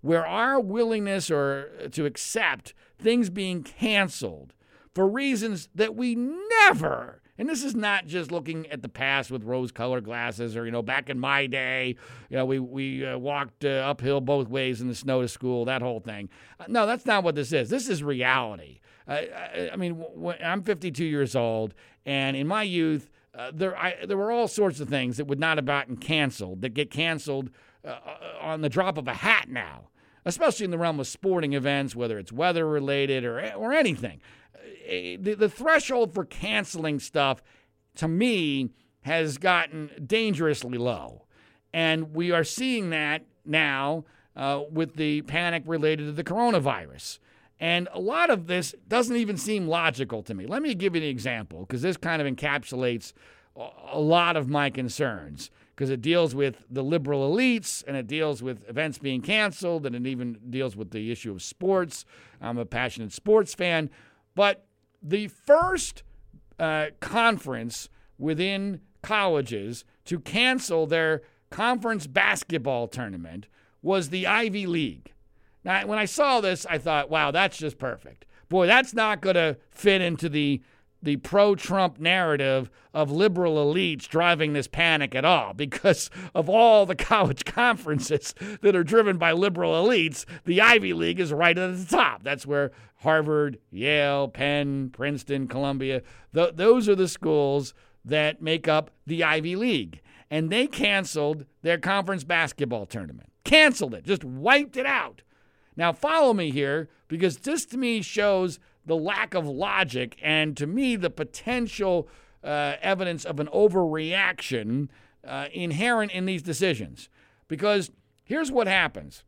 where our willingness or to accept things being canceled for reasons that we never and this is not just looking at the past with rose-colored glasses, or you know, back in my day, you know, we we uh, walked uh, uphill both ways in the snow to school, that whole thing. Uh, no, that's not what this is. This is reality. I, I, mean, I'm 52 years old, and in my youth, uh, there I, there were all sorts of things that would not have gotten canceled that get canceled uh, uh, on the drop of a hat now especially in the realm of sporting events, whether it's weather related or, or anything the, the threshold for canceling stuff, to me, has gotten dangerously low. And we are seeing that now uh, with the panic related to the coronavirus. And a lot of this doesn't even seem logical to me. Let me give you an example because this kind of encapsulates a lot of my concerns because it deals with the liberal elites and it deals with events being canceled and it even deals with the issue of sports. I'm a passionate sports fan. But the first uh, conference within colleges to cancel their conference basketball tournament was the Ivy League. Now, when I saw this, I thought, wow, that's just perfect. Boy, that's not going to fit into the the pro Trump narrative of liberal elites driving this panic at all [laughs] because of all the college conferences that are driven by liberal elites, the Ivy League is right at the top. That's where Harvard, Yale, Penn, Princeton, Columbia, th- those are the schools that make up the Ivy League. And they canceled their conference basketball tournament. Canceled it, just wiped it out. Now, follow me here because this to me shows the lack of logic and to me the potential uh, evidence of an overreaction uh, inherent in these decisions. Because here's what happens.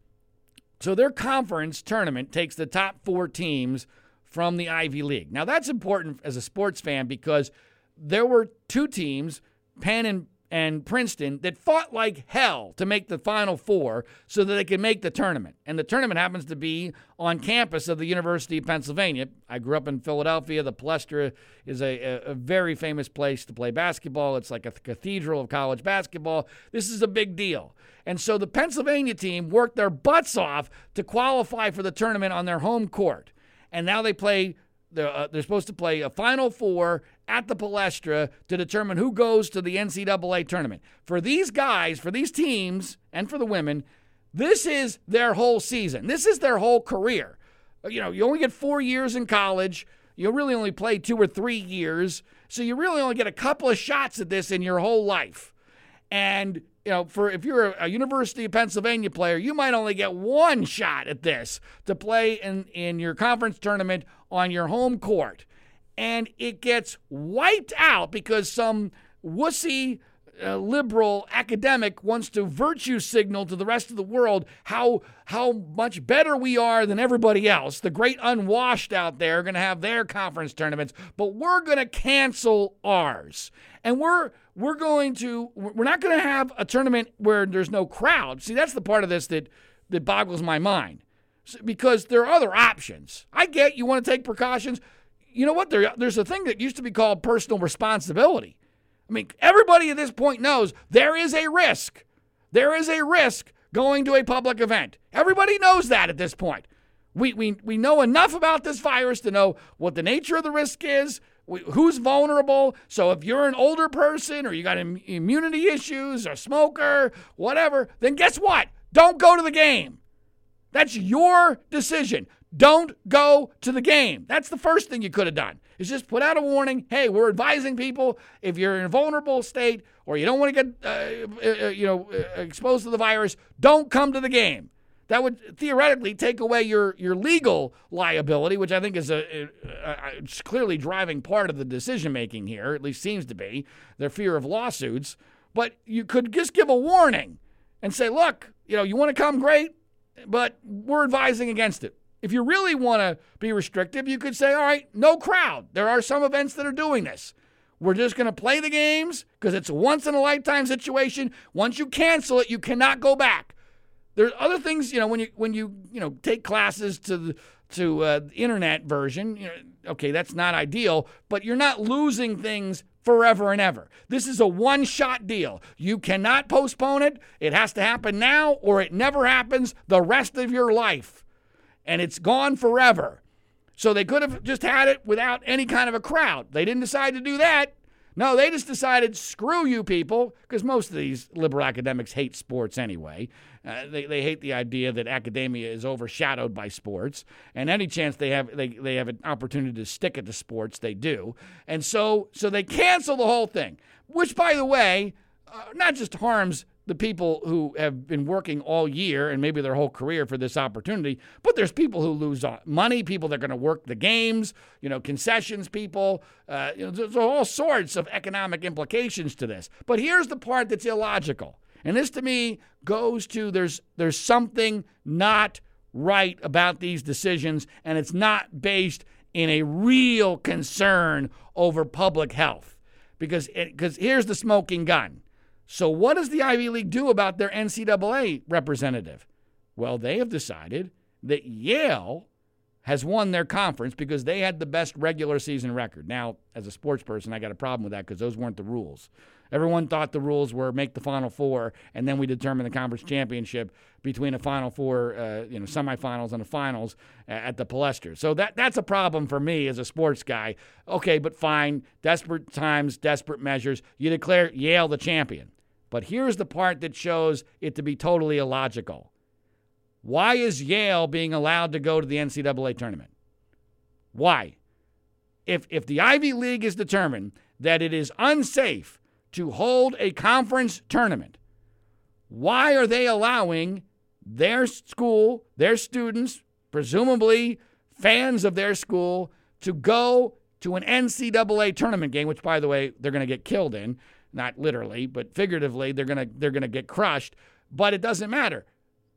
So their conference tournament takes the top four teams from the Ivy League. Now that's important as a sports fan because there were two teams, Penn and and Princeton that fought like hell to make the Final Four so that they could make the tournament. And the tournament happens to be on campus of the University of Pennsylvania. I grew up in Philadelphia. The Palestra is a, a, a very famous place to play basketball. It's like a cathedral of college basketball. This is a big deal. And so the Pennsylvania team worked their butts off to qualify for the tournament on their home court. And now they play they're, uh, they're supposed to play a Final Four at the Palestra to determine who goes to the NCAA tournament. For these guys, for these teams, and for the women, this is their whole season. This is their whole career. You know, you only get four years in college. You really only play two or three years. So you really only get a couple of shots at this in your whole life. And you know, for if you're a, University of Pennsylvania player, you might only get one shot at this to play in, in your conference tournament on your home court. And it gets wiped out because some wussy uh, liberal academic wants to virtue signal to the rest of the world how how much better we are than everybody else. The great unwashed out there are going to have their conference tournaments, but we're going to cancel ours. And we're we're going to we're not going to have a tournament where there's no crowd. See, that's the part of this that that boggles my mind. Because there are other options. I get you want to take precautions. You know what? There, there's a thing that used to be called personal responsibility. I mean, everybody at this point knows there is a risk. There is a risk going to a public event. Everybody knows that at this point. We, we, we know enough about this virus to know what the nature of the risk is, who's vulnerable. So if you're an older person or you got Im- immunity issues or smoker, whatever, then guess what? Don't go to the game. That's your decision. Don't go to the game. That's the first thing you could have done. Is just put out a warning. Hey, we're advising people if you're in a vulnerable state or you don't want to get uh, uh, uh you know uh, exposed to the virus, don't come to the game. That would theoretically take away your your legal liability, which I think is a, a, a clearly driving part of the decision making here. At least seems to be their fear of lawsuits. But you could just give a warning and say, look, you know, you want to come, great but we're advising against it. If you really want to be restrictive, you could say, all right, no crowd. There are some events that are doing this. We're just going to play the games because it's a once in a lifetime situation. Once you cancel it, you cannot go back. There's other things, you know, when you when you you know take classes to the to uh, the internet version. You know, okay, that's not ideal, but you're not losing things forever and ever. This is a one shot deal. You cannot postpone it. It has to happen now or it never happens the rest of your life. And it's gone forever. So they could have just had it without any kind of a crowd. They didn't decide to do that. No, they just decided, screw you people, because most of these liberal academics hate sports anyway. Uh, they, they hate the idea that academia is overshadowed by sports, and any chance they have they, they have an opportunity to stick it to sports, they do. And so so they cancel the whole thing, which, by the way, uh, not just harms the people who have been working all year and maybe their whole career for this opportunity, but there's people who lose money, people that are going to work the games, you know, concessions people. Uh, you know, there's all sorts of economic implications to this. But here's the part that's illogical. And this to me goes to there's there's something not right about these decisions and it's not based in a real concern over public health. Because because here's the smoking gun. So, what does the Ivy League do about their NCAA representative? Well, they have decided that Yale has won their conference because they had the best regular season record. Now, as a sports person, I got a problem with that because those weren't the rules. Everyone thought the rules were make the Final Four, and then we determine the conference championship between a Final Four, uh, you know, semifinals and the finals at the Palestra. So that that's a problem for me as a sports guy. Okay, but fine. Desperate times, desperate measures. You declare Yale the champion. But here's the part that shows it to be totally illogical. Why is Yale being allowed to go to the NCAA tournament? Why? If, if the Ivy League is determined that it is unsafe to hold a conference tournament, why are they allowing their school, their students, presumably fans of their school, to go to an NCAA tournament game, which, by the way, they're going to get killed in? Not literally, but figuratively, they're gonna they're gonna get crushed. But it doesn't matter.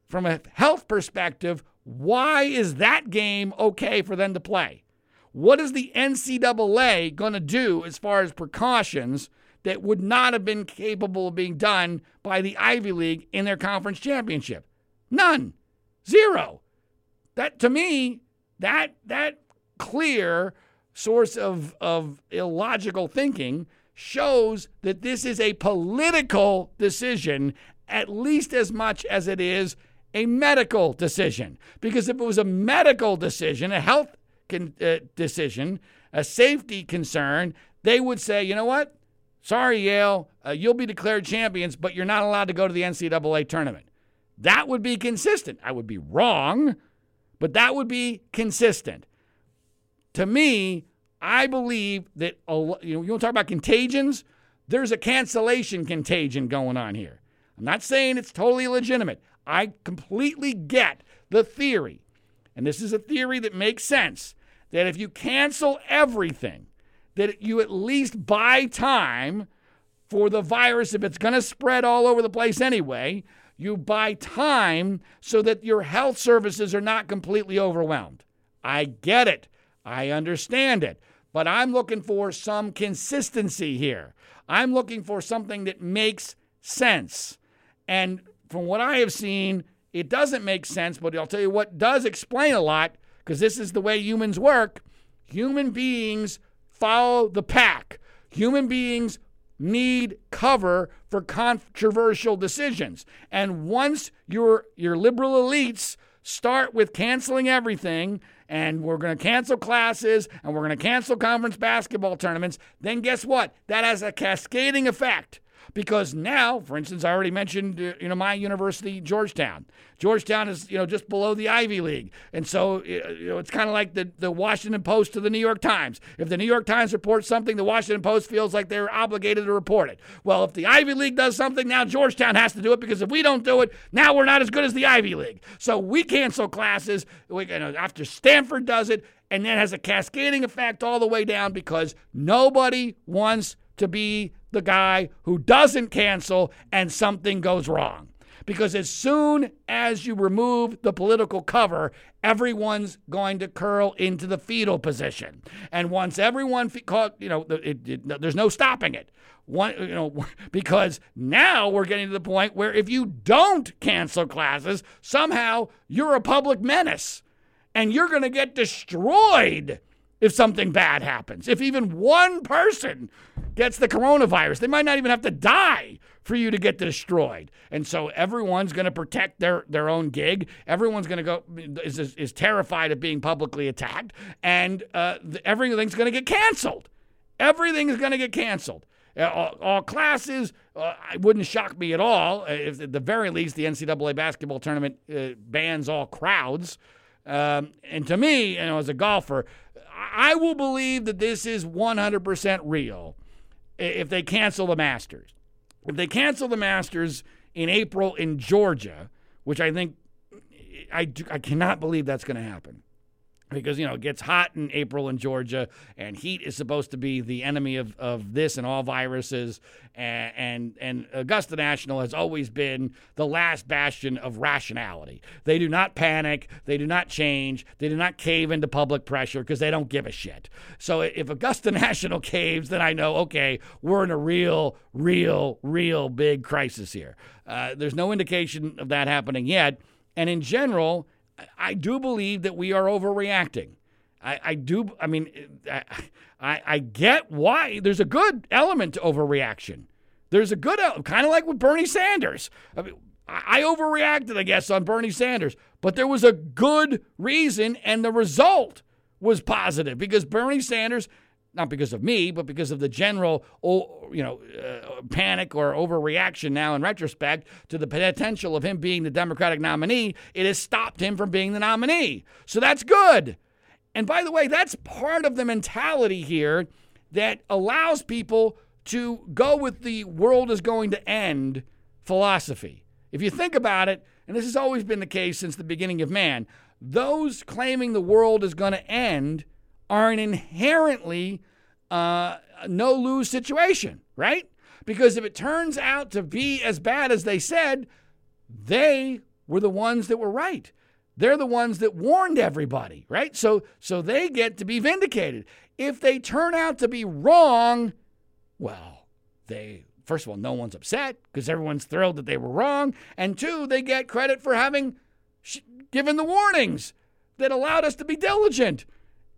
From a health perspective, why is that game okay for them to play? What is the NCAA going to do as far as precautions that would not have been capable of being done by the Ivy League in their conference championship? None. Zero. That to me, that that clear source of, of illogical thinking shows that this is a political decision at least as much as it is a medical decision. Because if it was a medical decision, a health con- uh, decision, a safety concern, they would say, you know what? Sorry, Yale, uh, you'll be declared champions, but you're not allowed to go to the NCAA tournament. That would be consistent. I would be wrong, but that would be consistent. To me, I believe that you know you want to talk about contagions. There's a cancellation contagion going on here. I'm not saying it's totally legitimate. I completely get the theory, and this is a theory that makes sense. That if you cancel everything, that you at least buy time for the virus if it's going to spread all over the place anyway. You buy time so that your health services are not completely overwhelmed. I get it. I understand it. But I'm looking for some consistency here. I'm looking for something that makes sense. And from what I have seen, it doesn't make sense, but I'll tell you what does explain a lot, because this is the way humans work. Human beings follow the pack. Human beings need cover for controversial decisions. And once your your liberal elites start with canceling everything and we're going to cancel classes and we're going to cancel conference basketball tournaments, then guess what? That has a cascading effect because now, for instance, I already mentioned uh, you know my university, Georgetown. Georgetown is you know just below the Ivy League, and so uh, you know it's kind of like the the Washington Post to the New York Times. If the New York Times reports something, the Washington Post feels like they're obligated to report it. Well, if the Ivy League does something, now Georgetown has to do it because if we don't do it, now we're not as good as the Ivy League. So we cancel classes we, you know, after Stanford does it, and that has a cascading effect all the way down because nobody wants to be the guy who doesn't cancel and something goes wrong. Because as soon as you remove the political cover, everyone's going to curl into the fetal position. And once everyone, fe- caught, you know, it, it, there's no stopping it. One, you know, [laughs] because now we're getting to the point where if you don't cancel classes, somehow you're a public menace and you're going to get destroyed if something bad happens. If even one person gets the coronavirus, they might not even have to die for you to get destroyed. And so everyone's going to protect their, their own gig. Everyone's going to go is, is, is, terrified of being publicly attacked, and uh, everything's going to get canceled. Everything is going to get canceled. All, all, classes. Uh, it wouldn't shock me at all if, at the very least, the NCAA basketball tournament uh, bans all crowds. Um, and to me, you know, as a golfer, I will believe that this is 100% real if they cancel the Masters. If they cancel the Masters in April in Georgia, which I think I, I cannot believe that's going to happen because you know it gets hot in April in Georgia, and heat is supposed to be the enemy of, of this and all viruses. And, and and Augusta National has always been the last bastion of rationality. They do not panic, they do not change, they do not cave into public pressure because they don't give a shit. So if Augusta [laughs] National caves, then I know okay, we're in a real, real, real big crisis here. Uh, there's no indication of that happening yet, and in general I do believe that we are overreacting. I, I do. I mean, I, I, I get why there's a good element to overreaction. There's a good, kind of like with Bernie Sanders. I mean, I overreacted, I guess, on Bernie Sanders, but there was a good reason, and the result was positive because Bernie Sanders not because of me, but because of the general, you know, uh, panic or overreaction now in retrospect to the potential of him being the Democratic nominee, it has stopped him from being the nominee. So that's good. And by the way, that's part of the mentality here that allows people to go with the world is going to end philosophy. If you think about it, and this has always been the case since the beginning of man, those claiming the world is going to end are an inherently uh, no lose situation, right? Because if it turns out to be as bad as they said, they were the ones that were right. They're the ones that warned everybody, right? So so they get to be vindicated. If they turn out to be wrong, well, they first of all, no one's upset because everyone's thrilled that they were wrong, and two, they get credit for having sh- given the warnings that allowed us to be diligent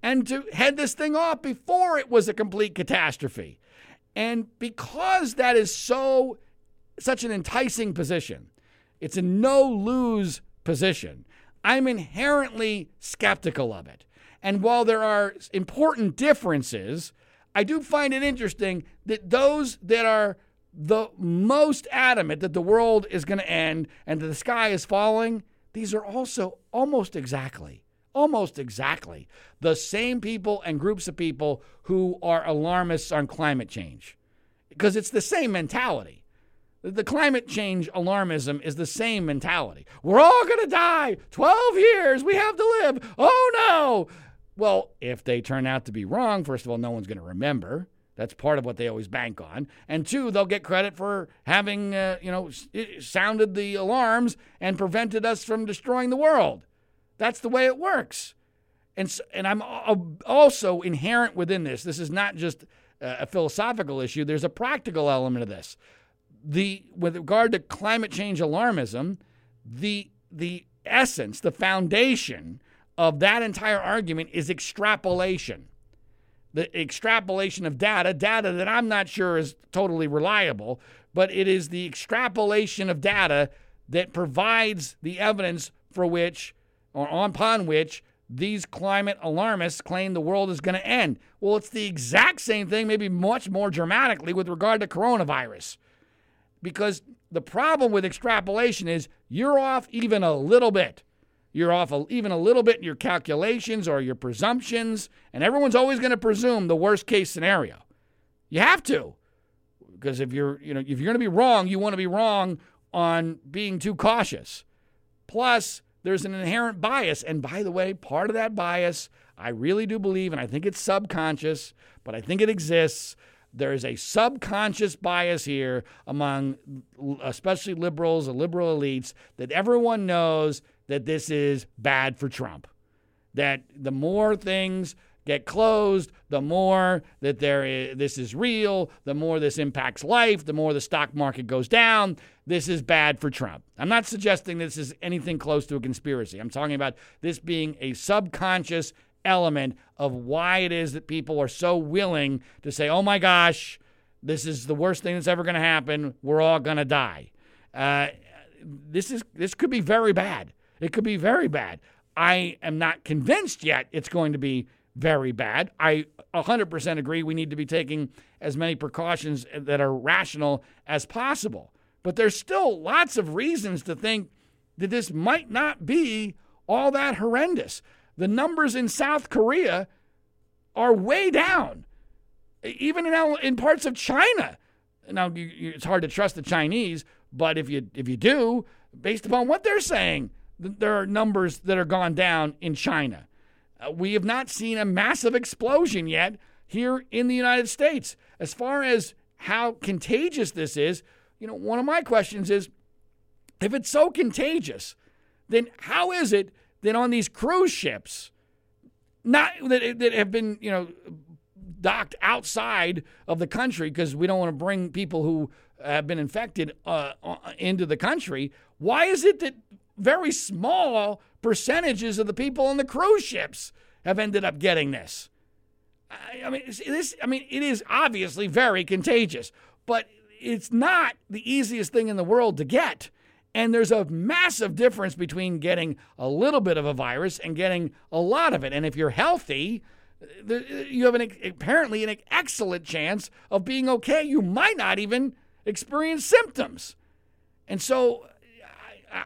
and to head this thing off before it was a complete catastrophe. And because that is so such an enticing position, it's a no lose position. I'm inherently skeptical of it. And while there are important differences, I do find it interesting that those that are the most adamant that the world is going to end and that the sky is falling, these are also almost exactly almost exactly the same people and groups of people who are alarmists on climate change because it's the same mentality. The climate change alarmism is the same mentality. We're all going to die. 12 years. We have to live. Oh, no. Well, if they turn out to be wrong, first of all, no one's going to remember. That's part of what they always bank on. And two, they'll get credit for having, uh, you know, sounded the alarms and prevented us from destroying the world. That's the way it works. And, so, and I'm also inherent within this. This is not just a philosophical issue, there's a practical element of this. The, with regard to climate change alarmism, the, the essence, the foundation of that entire argument is extrapolation. The extrapolation of data, data that I'm not sure is totally reliable, but it is the extrapolation of data that provides the evidence for which or upon which these climate alarmists claim the world is going to end. Well, it's the exact same thing, maybe much more dramatically, with regard to coronavirus. Because the problem with extrapolation is you're off even a little bit. You're off a, even a little bit in your calculations or your presumptions, and everyone's always going to presume the worst case scenario. You have to, because if you're, you know, if you're going to be wrong, you want to be wrong on being too cautious. Plus, there's an inherent bias. And by the way, part of that bias, I really do believe, and I think it's subconscious, but I think it exists, there is a subconscious bias here among especially liberals or liberal elites that everyone knows that this is bad for Trump. That the more things get closed, the more that there is, this is real, the more this impacts life, the more the stock market goes down. This is bad for Trump. I'm not suggesting this is anything close to a conspiracy. I'm talking about this being a subconscious element of why it is that people are so willing to say, oh my gosh, this is the worst thing that's ever going to happen. We're all going to die. Uh, this is this could be very bad. It could be very bad. I am not convinced yet it's going to be very bad. I 100% agree we need to be taking as many precautions that are rational as possible. But there's still lots of reasons to think that this might not be all that horrendous. The numbers in South Korea are way down, even in, in parts of China. Now, you, you, it's hard to trust the Chinese, but if you if you do, based upon what they're saying, there are numbers that are gone down in China. Uh, we have not seen a massive explosion yet here in the United States. As far as how contagious this is, you know, one of my questions is if it's so contagious, then how is it that on these cruise ships, not that, that have been, you know, docked outside of the country because we don't want to bring people who have been infected uh, into the country, why is it that very small percentages of the people on the cruise ships have ended up getting this. I, mean, this. I mean, it is obviously very contagious, but it's not the easiest thing in the world to get. And there's a massive difference between getting a little bit of a virus and getting a lot of it. And if you're healthy, you have an apparently an excellent chance of being okay. You might not even experience symptoms. And so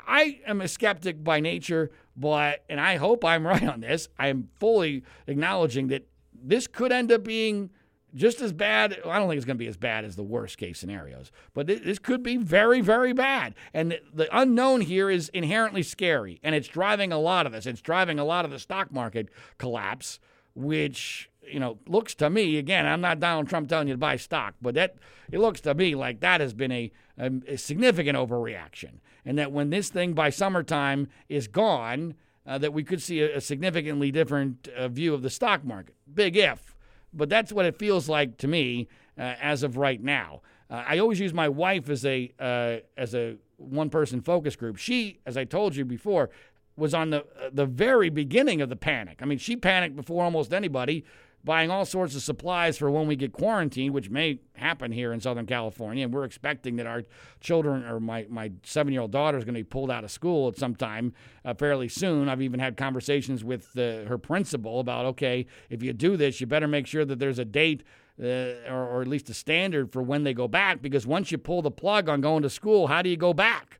I am a skeptic by nature, but, and I hope I'm [laughs] right on this, I am fully acknowledging that this could end up being just as bad. I don't think it's going to be as bad as the worst case scenarios, but this could be very, very bad. And the unknown here is inherently scary, and it's driving a lot of this. It's driving a lot of the stock market collapse, which you know looks to me again. I'm not Donald Trump telling you to buy stock, but that it looks to me like that has been a, a, a significant overreaction and that when this thing by summertime is gone, uh, that we could see a, a significantly different uh, view of the stock market. Big if, but that's what it feels like to me uh, as of right now. Uh, I always use my wife as a uh, as a one person focus group. She, as I told you before, was on the uh, the very beginning of the panic. I mean, she panicked before almost anybody buying all sorts of supplies for when we get quarantined, which may happen here in Southern California. And we're expecting that our children, or my, my seven year old daughter, is going to be pulled out of school at some time uh, fairly soon. I've even had conversations with uh, her principal about okay, if you do this, you better make sure that there's a date. Uh, or, or at least a standard for when they go back, because once you pull the plug on going to school, how do you go back?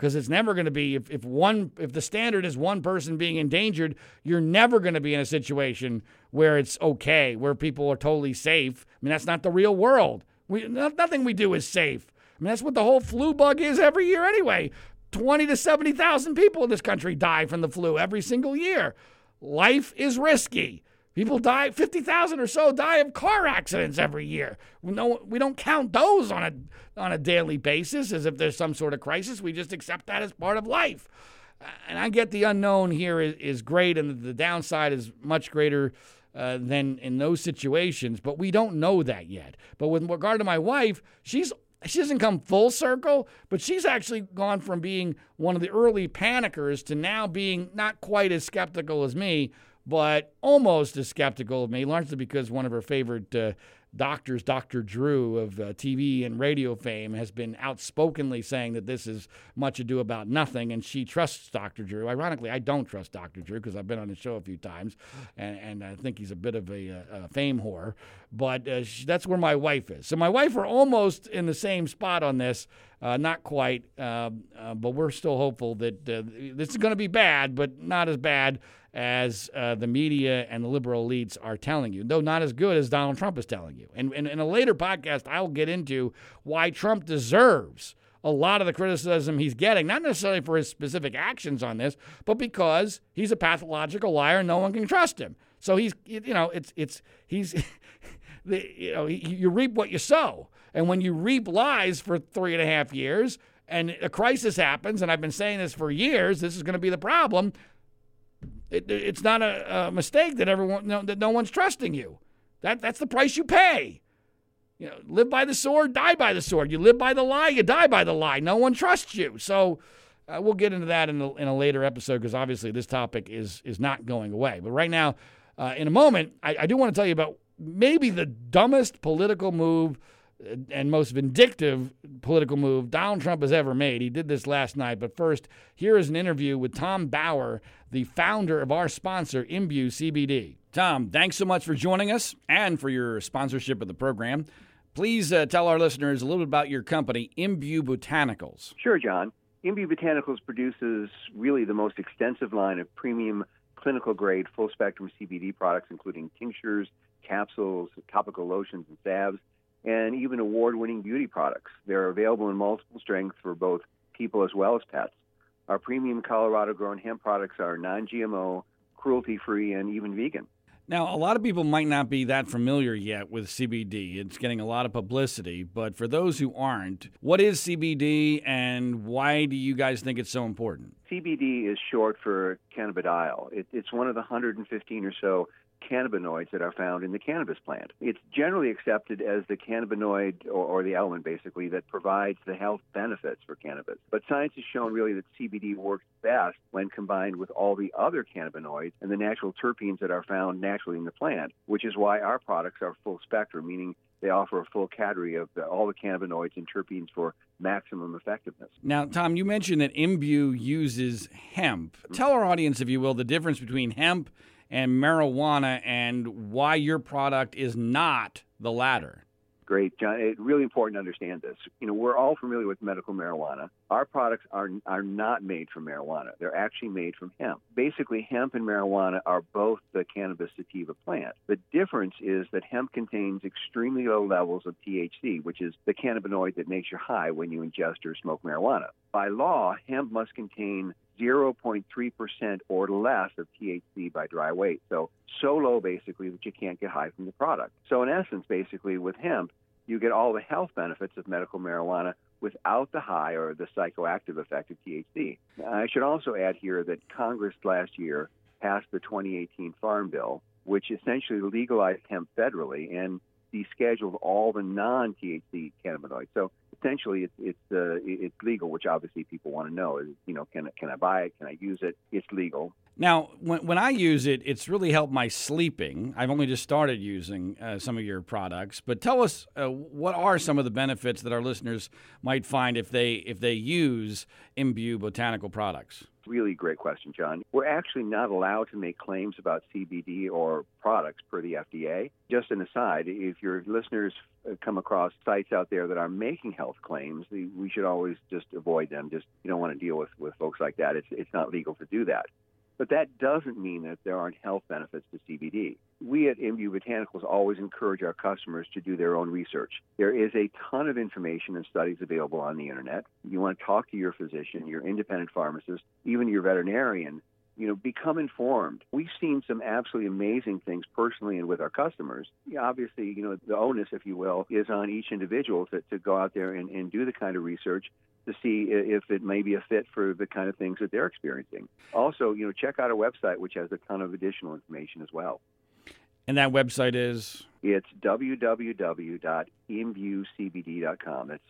Because it's never going to be if, if one if the standard is one person being endangered you're never going to be in a situation where it's okay where people are totally safe. I mean that's not the real world. We nothing we do is safe. I mean that's what the whole flu bug is every year anyway. 20 to 70,000 people in this country die from the flu every single year. Life is risky People die, 50,000 or so die of car accidents every year. We, know, we don't count those on a, on a daily basis as if there's some sort of crisis. We just accept that as part of life. And I get the unknown here is, is great, and the downside is much greater uh, than in those situations, but we don't know that yet. But with regard to my wife, she's she doesn't come full circle, but she's actually gone from being one of the early panickers to now being not quite as skeptical as me but almost as skeptical of me, largely because one of her favorite uh, doctors, Dr. Drew of uh, TV and radio fame, has been outspokenly saying that this is much ado about nothing, and she trusts Dr. Drew. Ironically, I don't trust Dr. Drew because I've been on his show a few times, and, and I think he's a bit of a, a, a fame whore. But uh, she, that's where my wife is. So my wife are almost in the same spot on this. Uh, not quite, um, uh, but we're still hopeful that uh, this is going to be bad, but not as bad as uh, the media and the liberal elites are telling you, though not as good as Donald Trump is telling you. And, and in a later podcast, I will get into why Trump deserves a lot of the criticism he's getting, not necessarily for his specific actions on this, but because he's a pathological liar and no one can trust him. So he's, you know, it's, it's, he's, [laughs] you know, you reap what you sow. And when you reap lies for three and a half years, and a crisis happens, and I've been saying this for years, this is going to be the problem. It, it's not a, a, mistake that everyone no, that no one's trusting you. That that's the price you pay. You know, live by the sword, die by the sword. You live by the lie, you die by the lie. No one trusts you. So uh, we'll get into that in a, in a later episode because obviously this topic is is not going away. But right now, uh, in a moment, I, I do want to tell you about maybe the dumbest political move and most vindictive political move Donald Trump has ever made. He did this last night. But first, here is an interview with Tom Bauer, the founder of our sponsor, Imbue CBD. Tom, thanks so much for joining us and for your sponsorship of the program. Please uh, tell our listeners a little bit about your company, Imbue Botanicals. Sure, John. Imbue Botanicals produces really the most extensive line of premium clinical grade full spectrum CBD products, including tinctures, capsules, topical lotions, and salves, and even award winning beauty products. They're available in multiple strengths for both people as well as pets. Our premium Colorado grown hemp products are non GMO, cruelty free, and even vegan. Now, a lot of people might not be that familiar yet with CBD. It's getting a lot of publicity, but for those who aren't, what is CBD and why do you guys think it's so important? CBD is short for cannabidiol. It, it's one of the 115 or so cannabinoids that are found in the cannabis plant. It's generally accepted as the cannabinoid or, or, the element basically that provides the health benefits for cannabis. But science has shown really that CBD works best when combined with all the other cannabinoids and the natural terpenes that are found naturally in the plant, which is why our products are full spectrum, meaning they offer a full category of the, all the cannabinoids and terpenes for maximum effectiveness. Now, Tom, you mentioned that Imbue uses hemp. Mm-hmm. Tell our audience, if you will, the difference between hemp and marijuana and why your product is not the latter. Great, John. It's really important to understand this. You know, we're all familiar with medical marijuana. Our products are are not made from marijuana. They're actually made from hemp. Basically, hemp and marijuana are both the cannabis sativa plant. The difference is that hemp contains extremely low levels of THC, which is the cannabinoid that makes you high when you ingest or smoke marijuana. By law, hemp must contain 0.3% or less of THC by dry weight. So, so low basically that you can't get high from the product. So, in essence, basically with hemp, you get all the health benefits of medical marijuana without the high or the psychoactive effect of THC. I should also add here that Congress last year passed the 2018 Farm Bill, which essentially legalized hemp federally and descheduled all the non-THC cannabinoids. So essentially it's it's uh, it's legal, which obviously people want to know is you know can can I buy it? Can I use it? It's legal. Now, when, when I use it, it's really helped my sleeping. I've only just started using uh, some of your products, but tell us uh, what are some of the benefits that our listeners might find if they if they use Imbue botanical products. Really great question, John. We're actually not allowed to make claims about CBD or products per the FDA. Just an aside, if your listeners uh, come across sites out there that are making health claims, we should always just avoid them. Just you don't want to deal with, with folks like that. It's it's not legal to do that. But that doesn't mean that there aren't health benefits to CBD. We at Imbue Botanicals always encourage our customers to do their own research. There is a ton of information and studies available on the internet. You want to talk to your physician, your independent pharmacist, even your veterinarian. You know, become informed. We've seen some absolutely amazing things personally and with our customers. Obviously, you know, the onus, if you will, is on each individual to, to go out there and, and do the kind of research to see if it may be a fit for the kind of things that they're experiencing. Also, you know, check out our website, which has a ton of additional information as well. And that website is? It's www.imbuecbd.com. That's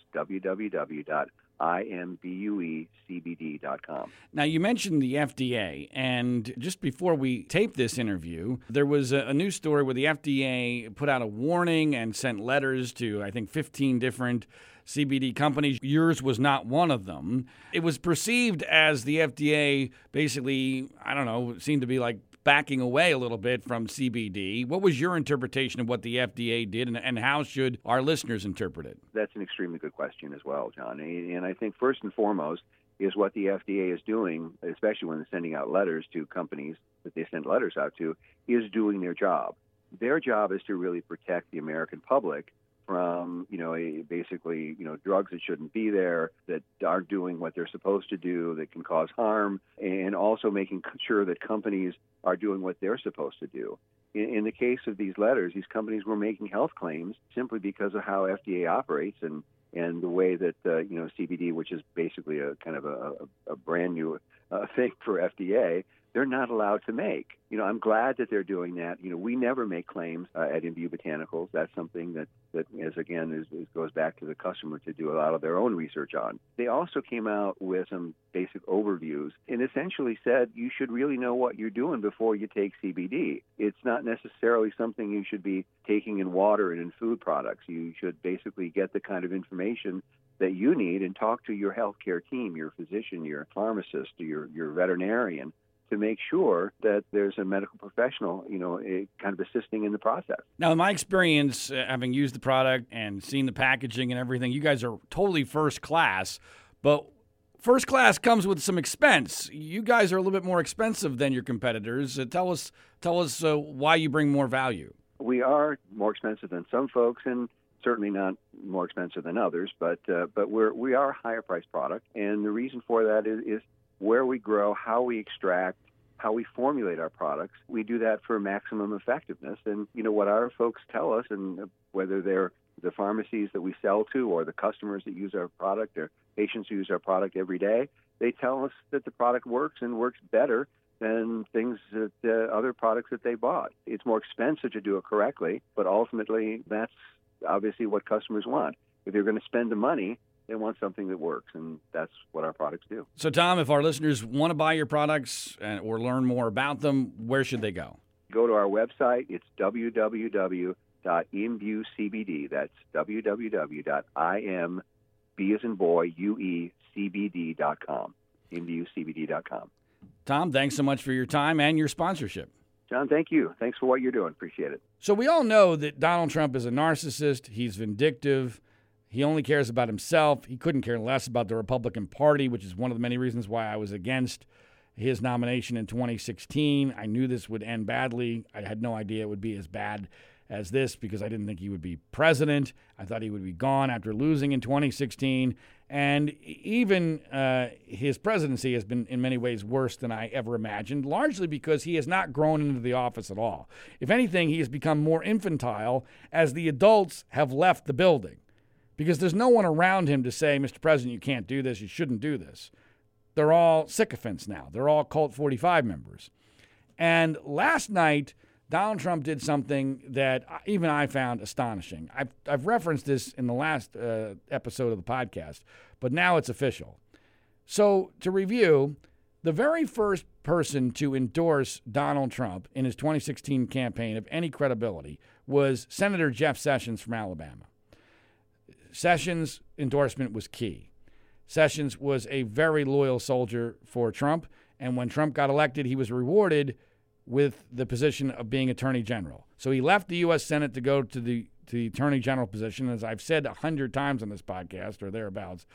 www.imbuecbd.com. Now, you mentioned the FDA, and just before we taped this interview, there was a, a news story where the FDA put out a warning and sent letters to, I think, 15 different CBD companies. Yours was not one of them. It was perceived as the FDA basically, I don't know, seemed to be like backing away a little bit from CBD. What was your interpretation of what the FDA did, and, and, how should our listeners interpret it? That's an extremely good question as well, John. And I think first and foremost is what the FDA is doing, especially when they're sending out letters to companies that they send letters out to, is doing their job. Their job is to really protect the American public from you know a, basically you know drugs that shouldn't be there that aren't doing what they're supposed to do that can cause harm and also making sure that companies are doing what they're supposed to do. In, in the case of these letters these companies were making health claims simply because of how FDA operates and and the way that uh, you know CBD which is basically a kind of a, a, brand new uh, [laughs] thing for FDA they're not allowed to make. You know, I'm glad that they're doing that. You know, we never make claims uh, at Imbue Botanicals. That's something that, that is, again, is, is, goes back to the customer to do a lot of their own research on. They also came out with some basic overviews and essentially said you should really know what you're doing before you take CBD. It's not necessarily something you should be taking in water and in food products. You should basically get the kind of information that you need and talk to your healthcare team, your physician, your pharmacist, your your veterinarian to make sure that there's a medical professional, you know, kind of assisting in the process. Now, in my experience, uh, having used the product and seen the packaging and everything, you guys are totally first class, but first class comes with some expense. You guys are a little bit more expensive than your competitors. Uh, tell us, tell us uh, why you bring more value. We are more expensive than some folks, and certainly not more expensive than others. But uh, but we're we are a higher priced product, and the reason for that is, is where we grow, how we extract, how we formulate our products. We do that for maximum effectiveness. And, you know, what our folks tell us, and whether they're the pharmacies that we sell to or the customers that use our product or patients who use our product every day, they tell us that the product works and works better than things that uh, other products that they bought. It's more expensive to do it correctly, but ultimately that's obviously what customers want. If you're going to spend the money, they want something that works, and that's what our products do. So, Tom, if our listeners want to buy your products or learn more about them, where should they go? Go to our website. It's www.imbuecbd. That's www.im, B as in boy, U-E, CBD.com, imbuecbd.com. Tom, thanks so much for your time and your sponsorship. John, thank you. Thanks for what you're doing. Appreciate it. So, we all know that Donald Trump is a narcissist, he's vindictive. He only cares about himself. He couldn't care less about the Republican Party, which is one of the many reasons why I was against his nomination in 2016. I knew this would end badly. I had no idea it would be as bad as this because I didn't think he would be president. I thought he would be gone after losing in 2016. And even uh, his presidency has been, in many ways, worse than I ever imagined, largely because he has not grown into the office at all. If anything, he has become more infantile as the adults have left the building because there's no one around him to say, Mr. President, you can't do this, you shouldn't do this. They're all sycophants now. They're all Cult 45 members. And last night, Donald Trump did something that even I found astonishing. I've, I've referenced this in the last uh, episode of the podcast, but now it's official. So, to review, the very first person to endorse Donald Trump in his 2016 campaign of any credibility was Senator Jeff Sessions from Alabama. Sessions' endorsement was key. Sessions was a very loyal soldier for Trump, and when Trump got elected, he was rewarded with the position of being Attorney General. So he left the U.S. Senate to go to the to the Attorney General position. As I've said a hundred times on this podcast or thereabouts,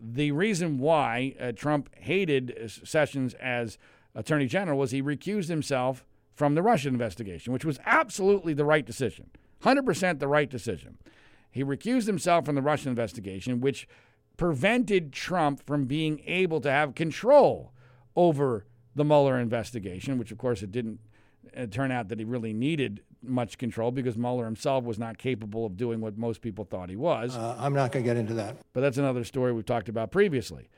the reason why uh, Trump hated Sessions as Attorney General was he recused himself from the Russian investigation, which was absolutely the right decision, hundred percent the right decision. He recused himself from the Russian investigation, which prevented Trump from being able to have control over the Mueller investigation, which, of course, it didn't uh, turn out that he really needed much control because Mueller himself was not capable of doing what most people thought he was. Uh, I'm not going to get into that. But that's another story we've talked about previously.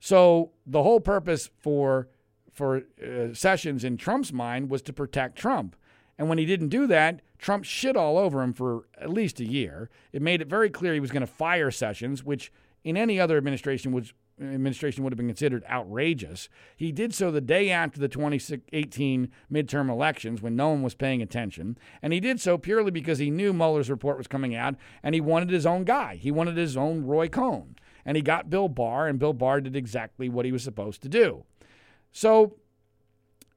So the whole purpose for for uh, Sessions in Trump's mind was to protect Trump. And when he didn't do that, Trump shit all over him for at least a year. It made it very clear he was going to fire Sessions, which in any other administration was administration would have been considered outrageous. He did so the day after the 2018 midterm elections when no one was paying attention. And he did so purely because he knew Mueller's report was coming out and he wanted his own guy. He wanted his own Roy Cohn. And he got Bill Barr, and Bill Barr did exactly what he was supposed to do. So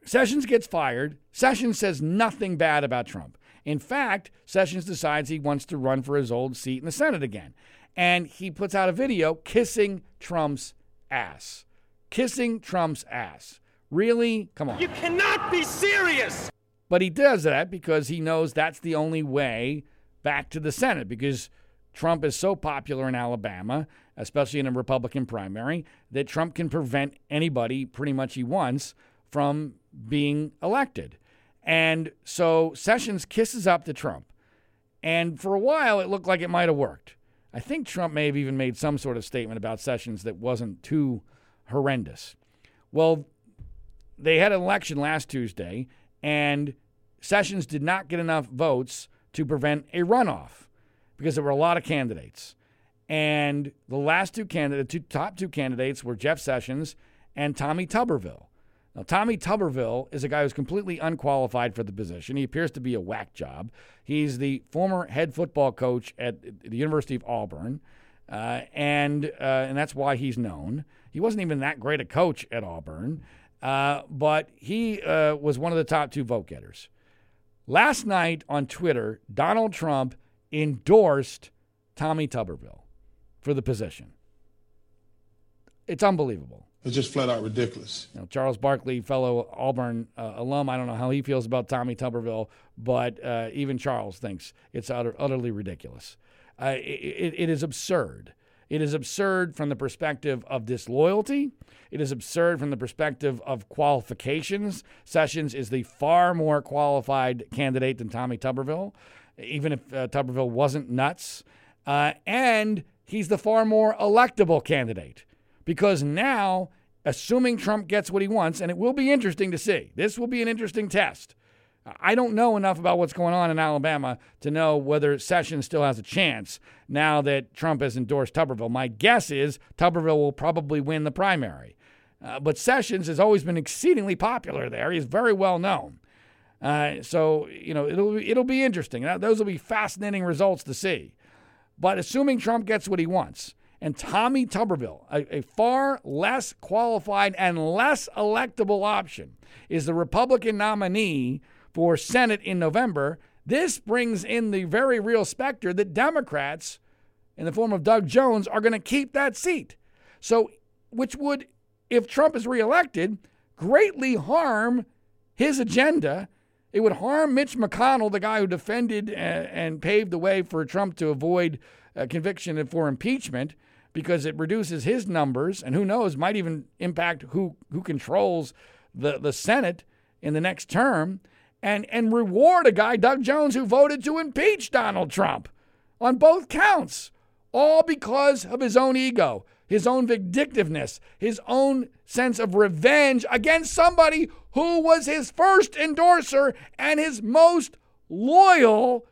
Sessions gets fired. Sessions says nothing bad about Trump. In fact, Sessions decides he wants to run for his old seat in the Senate again. And he puts out a video kissing Trump's ass. Kissing Trump's ass. Really? Come on. You cannot be serious! But he does that because he knows that's the only way back to the Senate because Trump is so popular in Alabama, especially in a Republican primary, that Trump can prevent anybody pretty much he wants from being elected. And so Sessions kisses up to Trump. And for a while, it looked like it might have worked. I think Trump may have even made some sort of statement about Sessions that wasn't too horrendous. Well, they had an election last Tuesday, and Sessions did not get enough votes to prevent a runoff because there were a lot of candidates. And the last two candidates, the two, top two candidates were Jeff Sessions and Tommy Tuberville. Now, Tommy Tuberville is a guy who's completely unqualified for the position. He appears to be a whack job. He's the former head football coach at the University of Auburn, uh, and uh, and that's why he's known. He wasn't even that great a coach at Auburn, uh, but he uh, was one of the top two vote getters. Last night on Twitter, Donald Trump endorsed Tommy Tuberville for the position. It's unbelievable. It's just flat out ridiculous. You know, Charles Barkley, fellow Auburn uh, alum, I don't know how he feels about Tommy Tuberville, but uh, even Charles thinks it's utter, utterly ridiculous. Uh, it, it is absurd. It is absurd from the perspective of disloyalty. It is absurd from the perspective of qualifications. Sessions is the far more qualified candidate than Tommy Tuberville, even if uh, Tuberville wasn't nuts. Uh, and he's the far more electable candidate because now, assuming Trump gets what he wants, and it will be interesting to see, this will be an interesting test. I don't know enough about what's going on in Alabama to know whether Sessions still has a chance now that Trump has endorsed Tuberville. My guess is Tuberville will probably win the primary. Uh, but Sessions has always been exceedingly popular there. He's very well known. Uh, so, you know, it'll, it'll be interesting. Those will be fascinating results to see. But assuming Trump gets what he wants, and Tommy Tuberville, a, a, far less qualified and less electable option, is the Republican nominee for Senate in November, this brings in the very real specter that Democrats, in the form of Doug Jones, are going to keep that seat. So, which would, if Trump is reelected, greatly harm his agenda. It would harm Mitch McConnell, the guy who defended and, and paved the way for Trump to avoid uh, conviction for impeachment, because it reduces his numbers, and who knows, might even impact who who controls the the Senate in the next term and, and reward a guy, Doug Jones, who voted to impeach Donald Trump on both counts, all because of his own ego, his own vindictiveness, his own sense of revenge against somebody who was his first endorser and his most loyal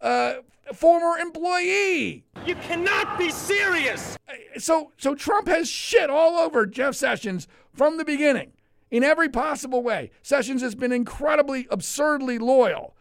uh, former employee. You cannot be serious. So, so Trump has shit all over Jeff Sessions from the beginning in every possible way. Sessions has been incredibly, absurdly loyal.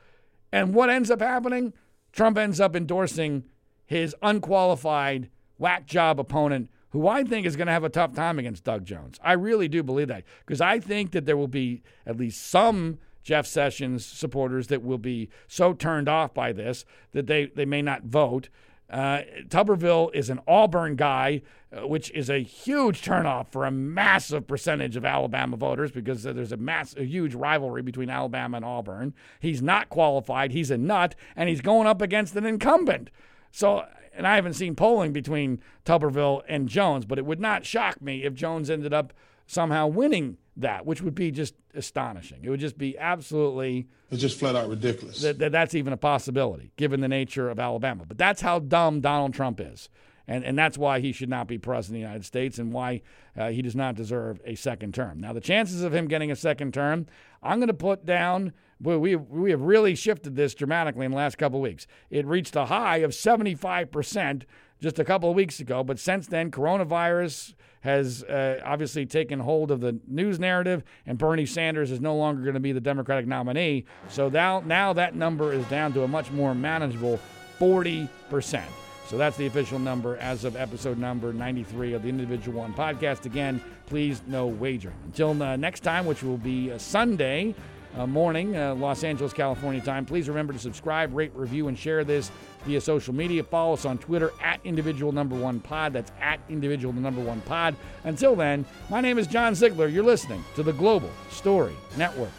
And what ends up happening? Trump ends up endorsing his unqualified whack job opponent, who I think is going to have a tough time against Doug Jones. I really do believe that because I think that there will be at least some Jeff Sessions supporters that will be so turned off by this that they, they may not vote. Uh, Tuberville is an Auburn guy, uh, which is a huge turnoff for a massive percentage of Alabama voters because there's a, mass, a huge rivalry between Alabama and Auburn. He's not qualified. He's a nut, and he's going up against an incumbent. So, and I haven't seen polling between Tuberville and Jones, but it would not shock me if Jones ended up somehow winning that, which would be just astonishing. It would just be absolutely. It's just flat out ridiculous. That, that that's even a possibility, given the nature of Alabama. But that's how dumb Donald Trump is. And, and that's why he should not be president of the United States and why uh, he does not deserve a second term. Now, the chances of him getting a second term, I'm going to put down. We, we have really shifted this dramatically in the last couple of weeks. It reached a high of 75% just a couple of weeks ago, but since then, coronavirus has uh, obviously taken hold of the news narrative, and Bernie Sanders is no longer going to be the Democratic nominee. So now, now that number is down to a much more manageable 40%. So that's the official number as of episode number 93 of the Individual One podcast. Again, please no wagering. Until uh, next time, which will be Sunday uh, morning, uh, Los Angeles, California time. Please remember to subscribe, rate, review, and share this via social media. Follow us on Twitter at individual number one pod. That's at individual number one pod. Until then, my name is John Ziegler. You're listening to the Global Story Network.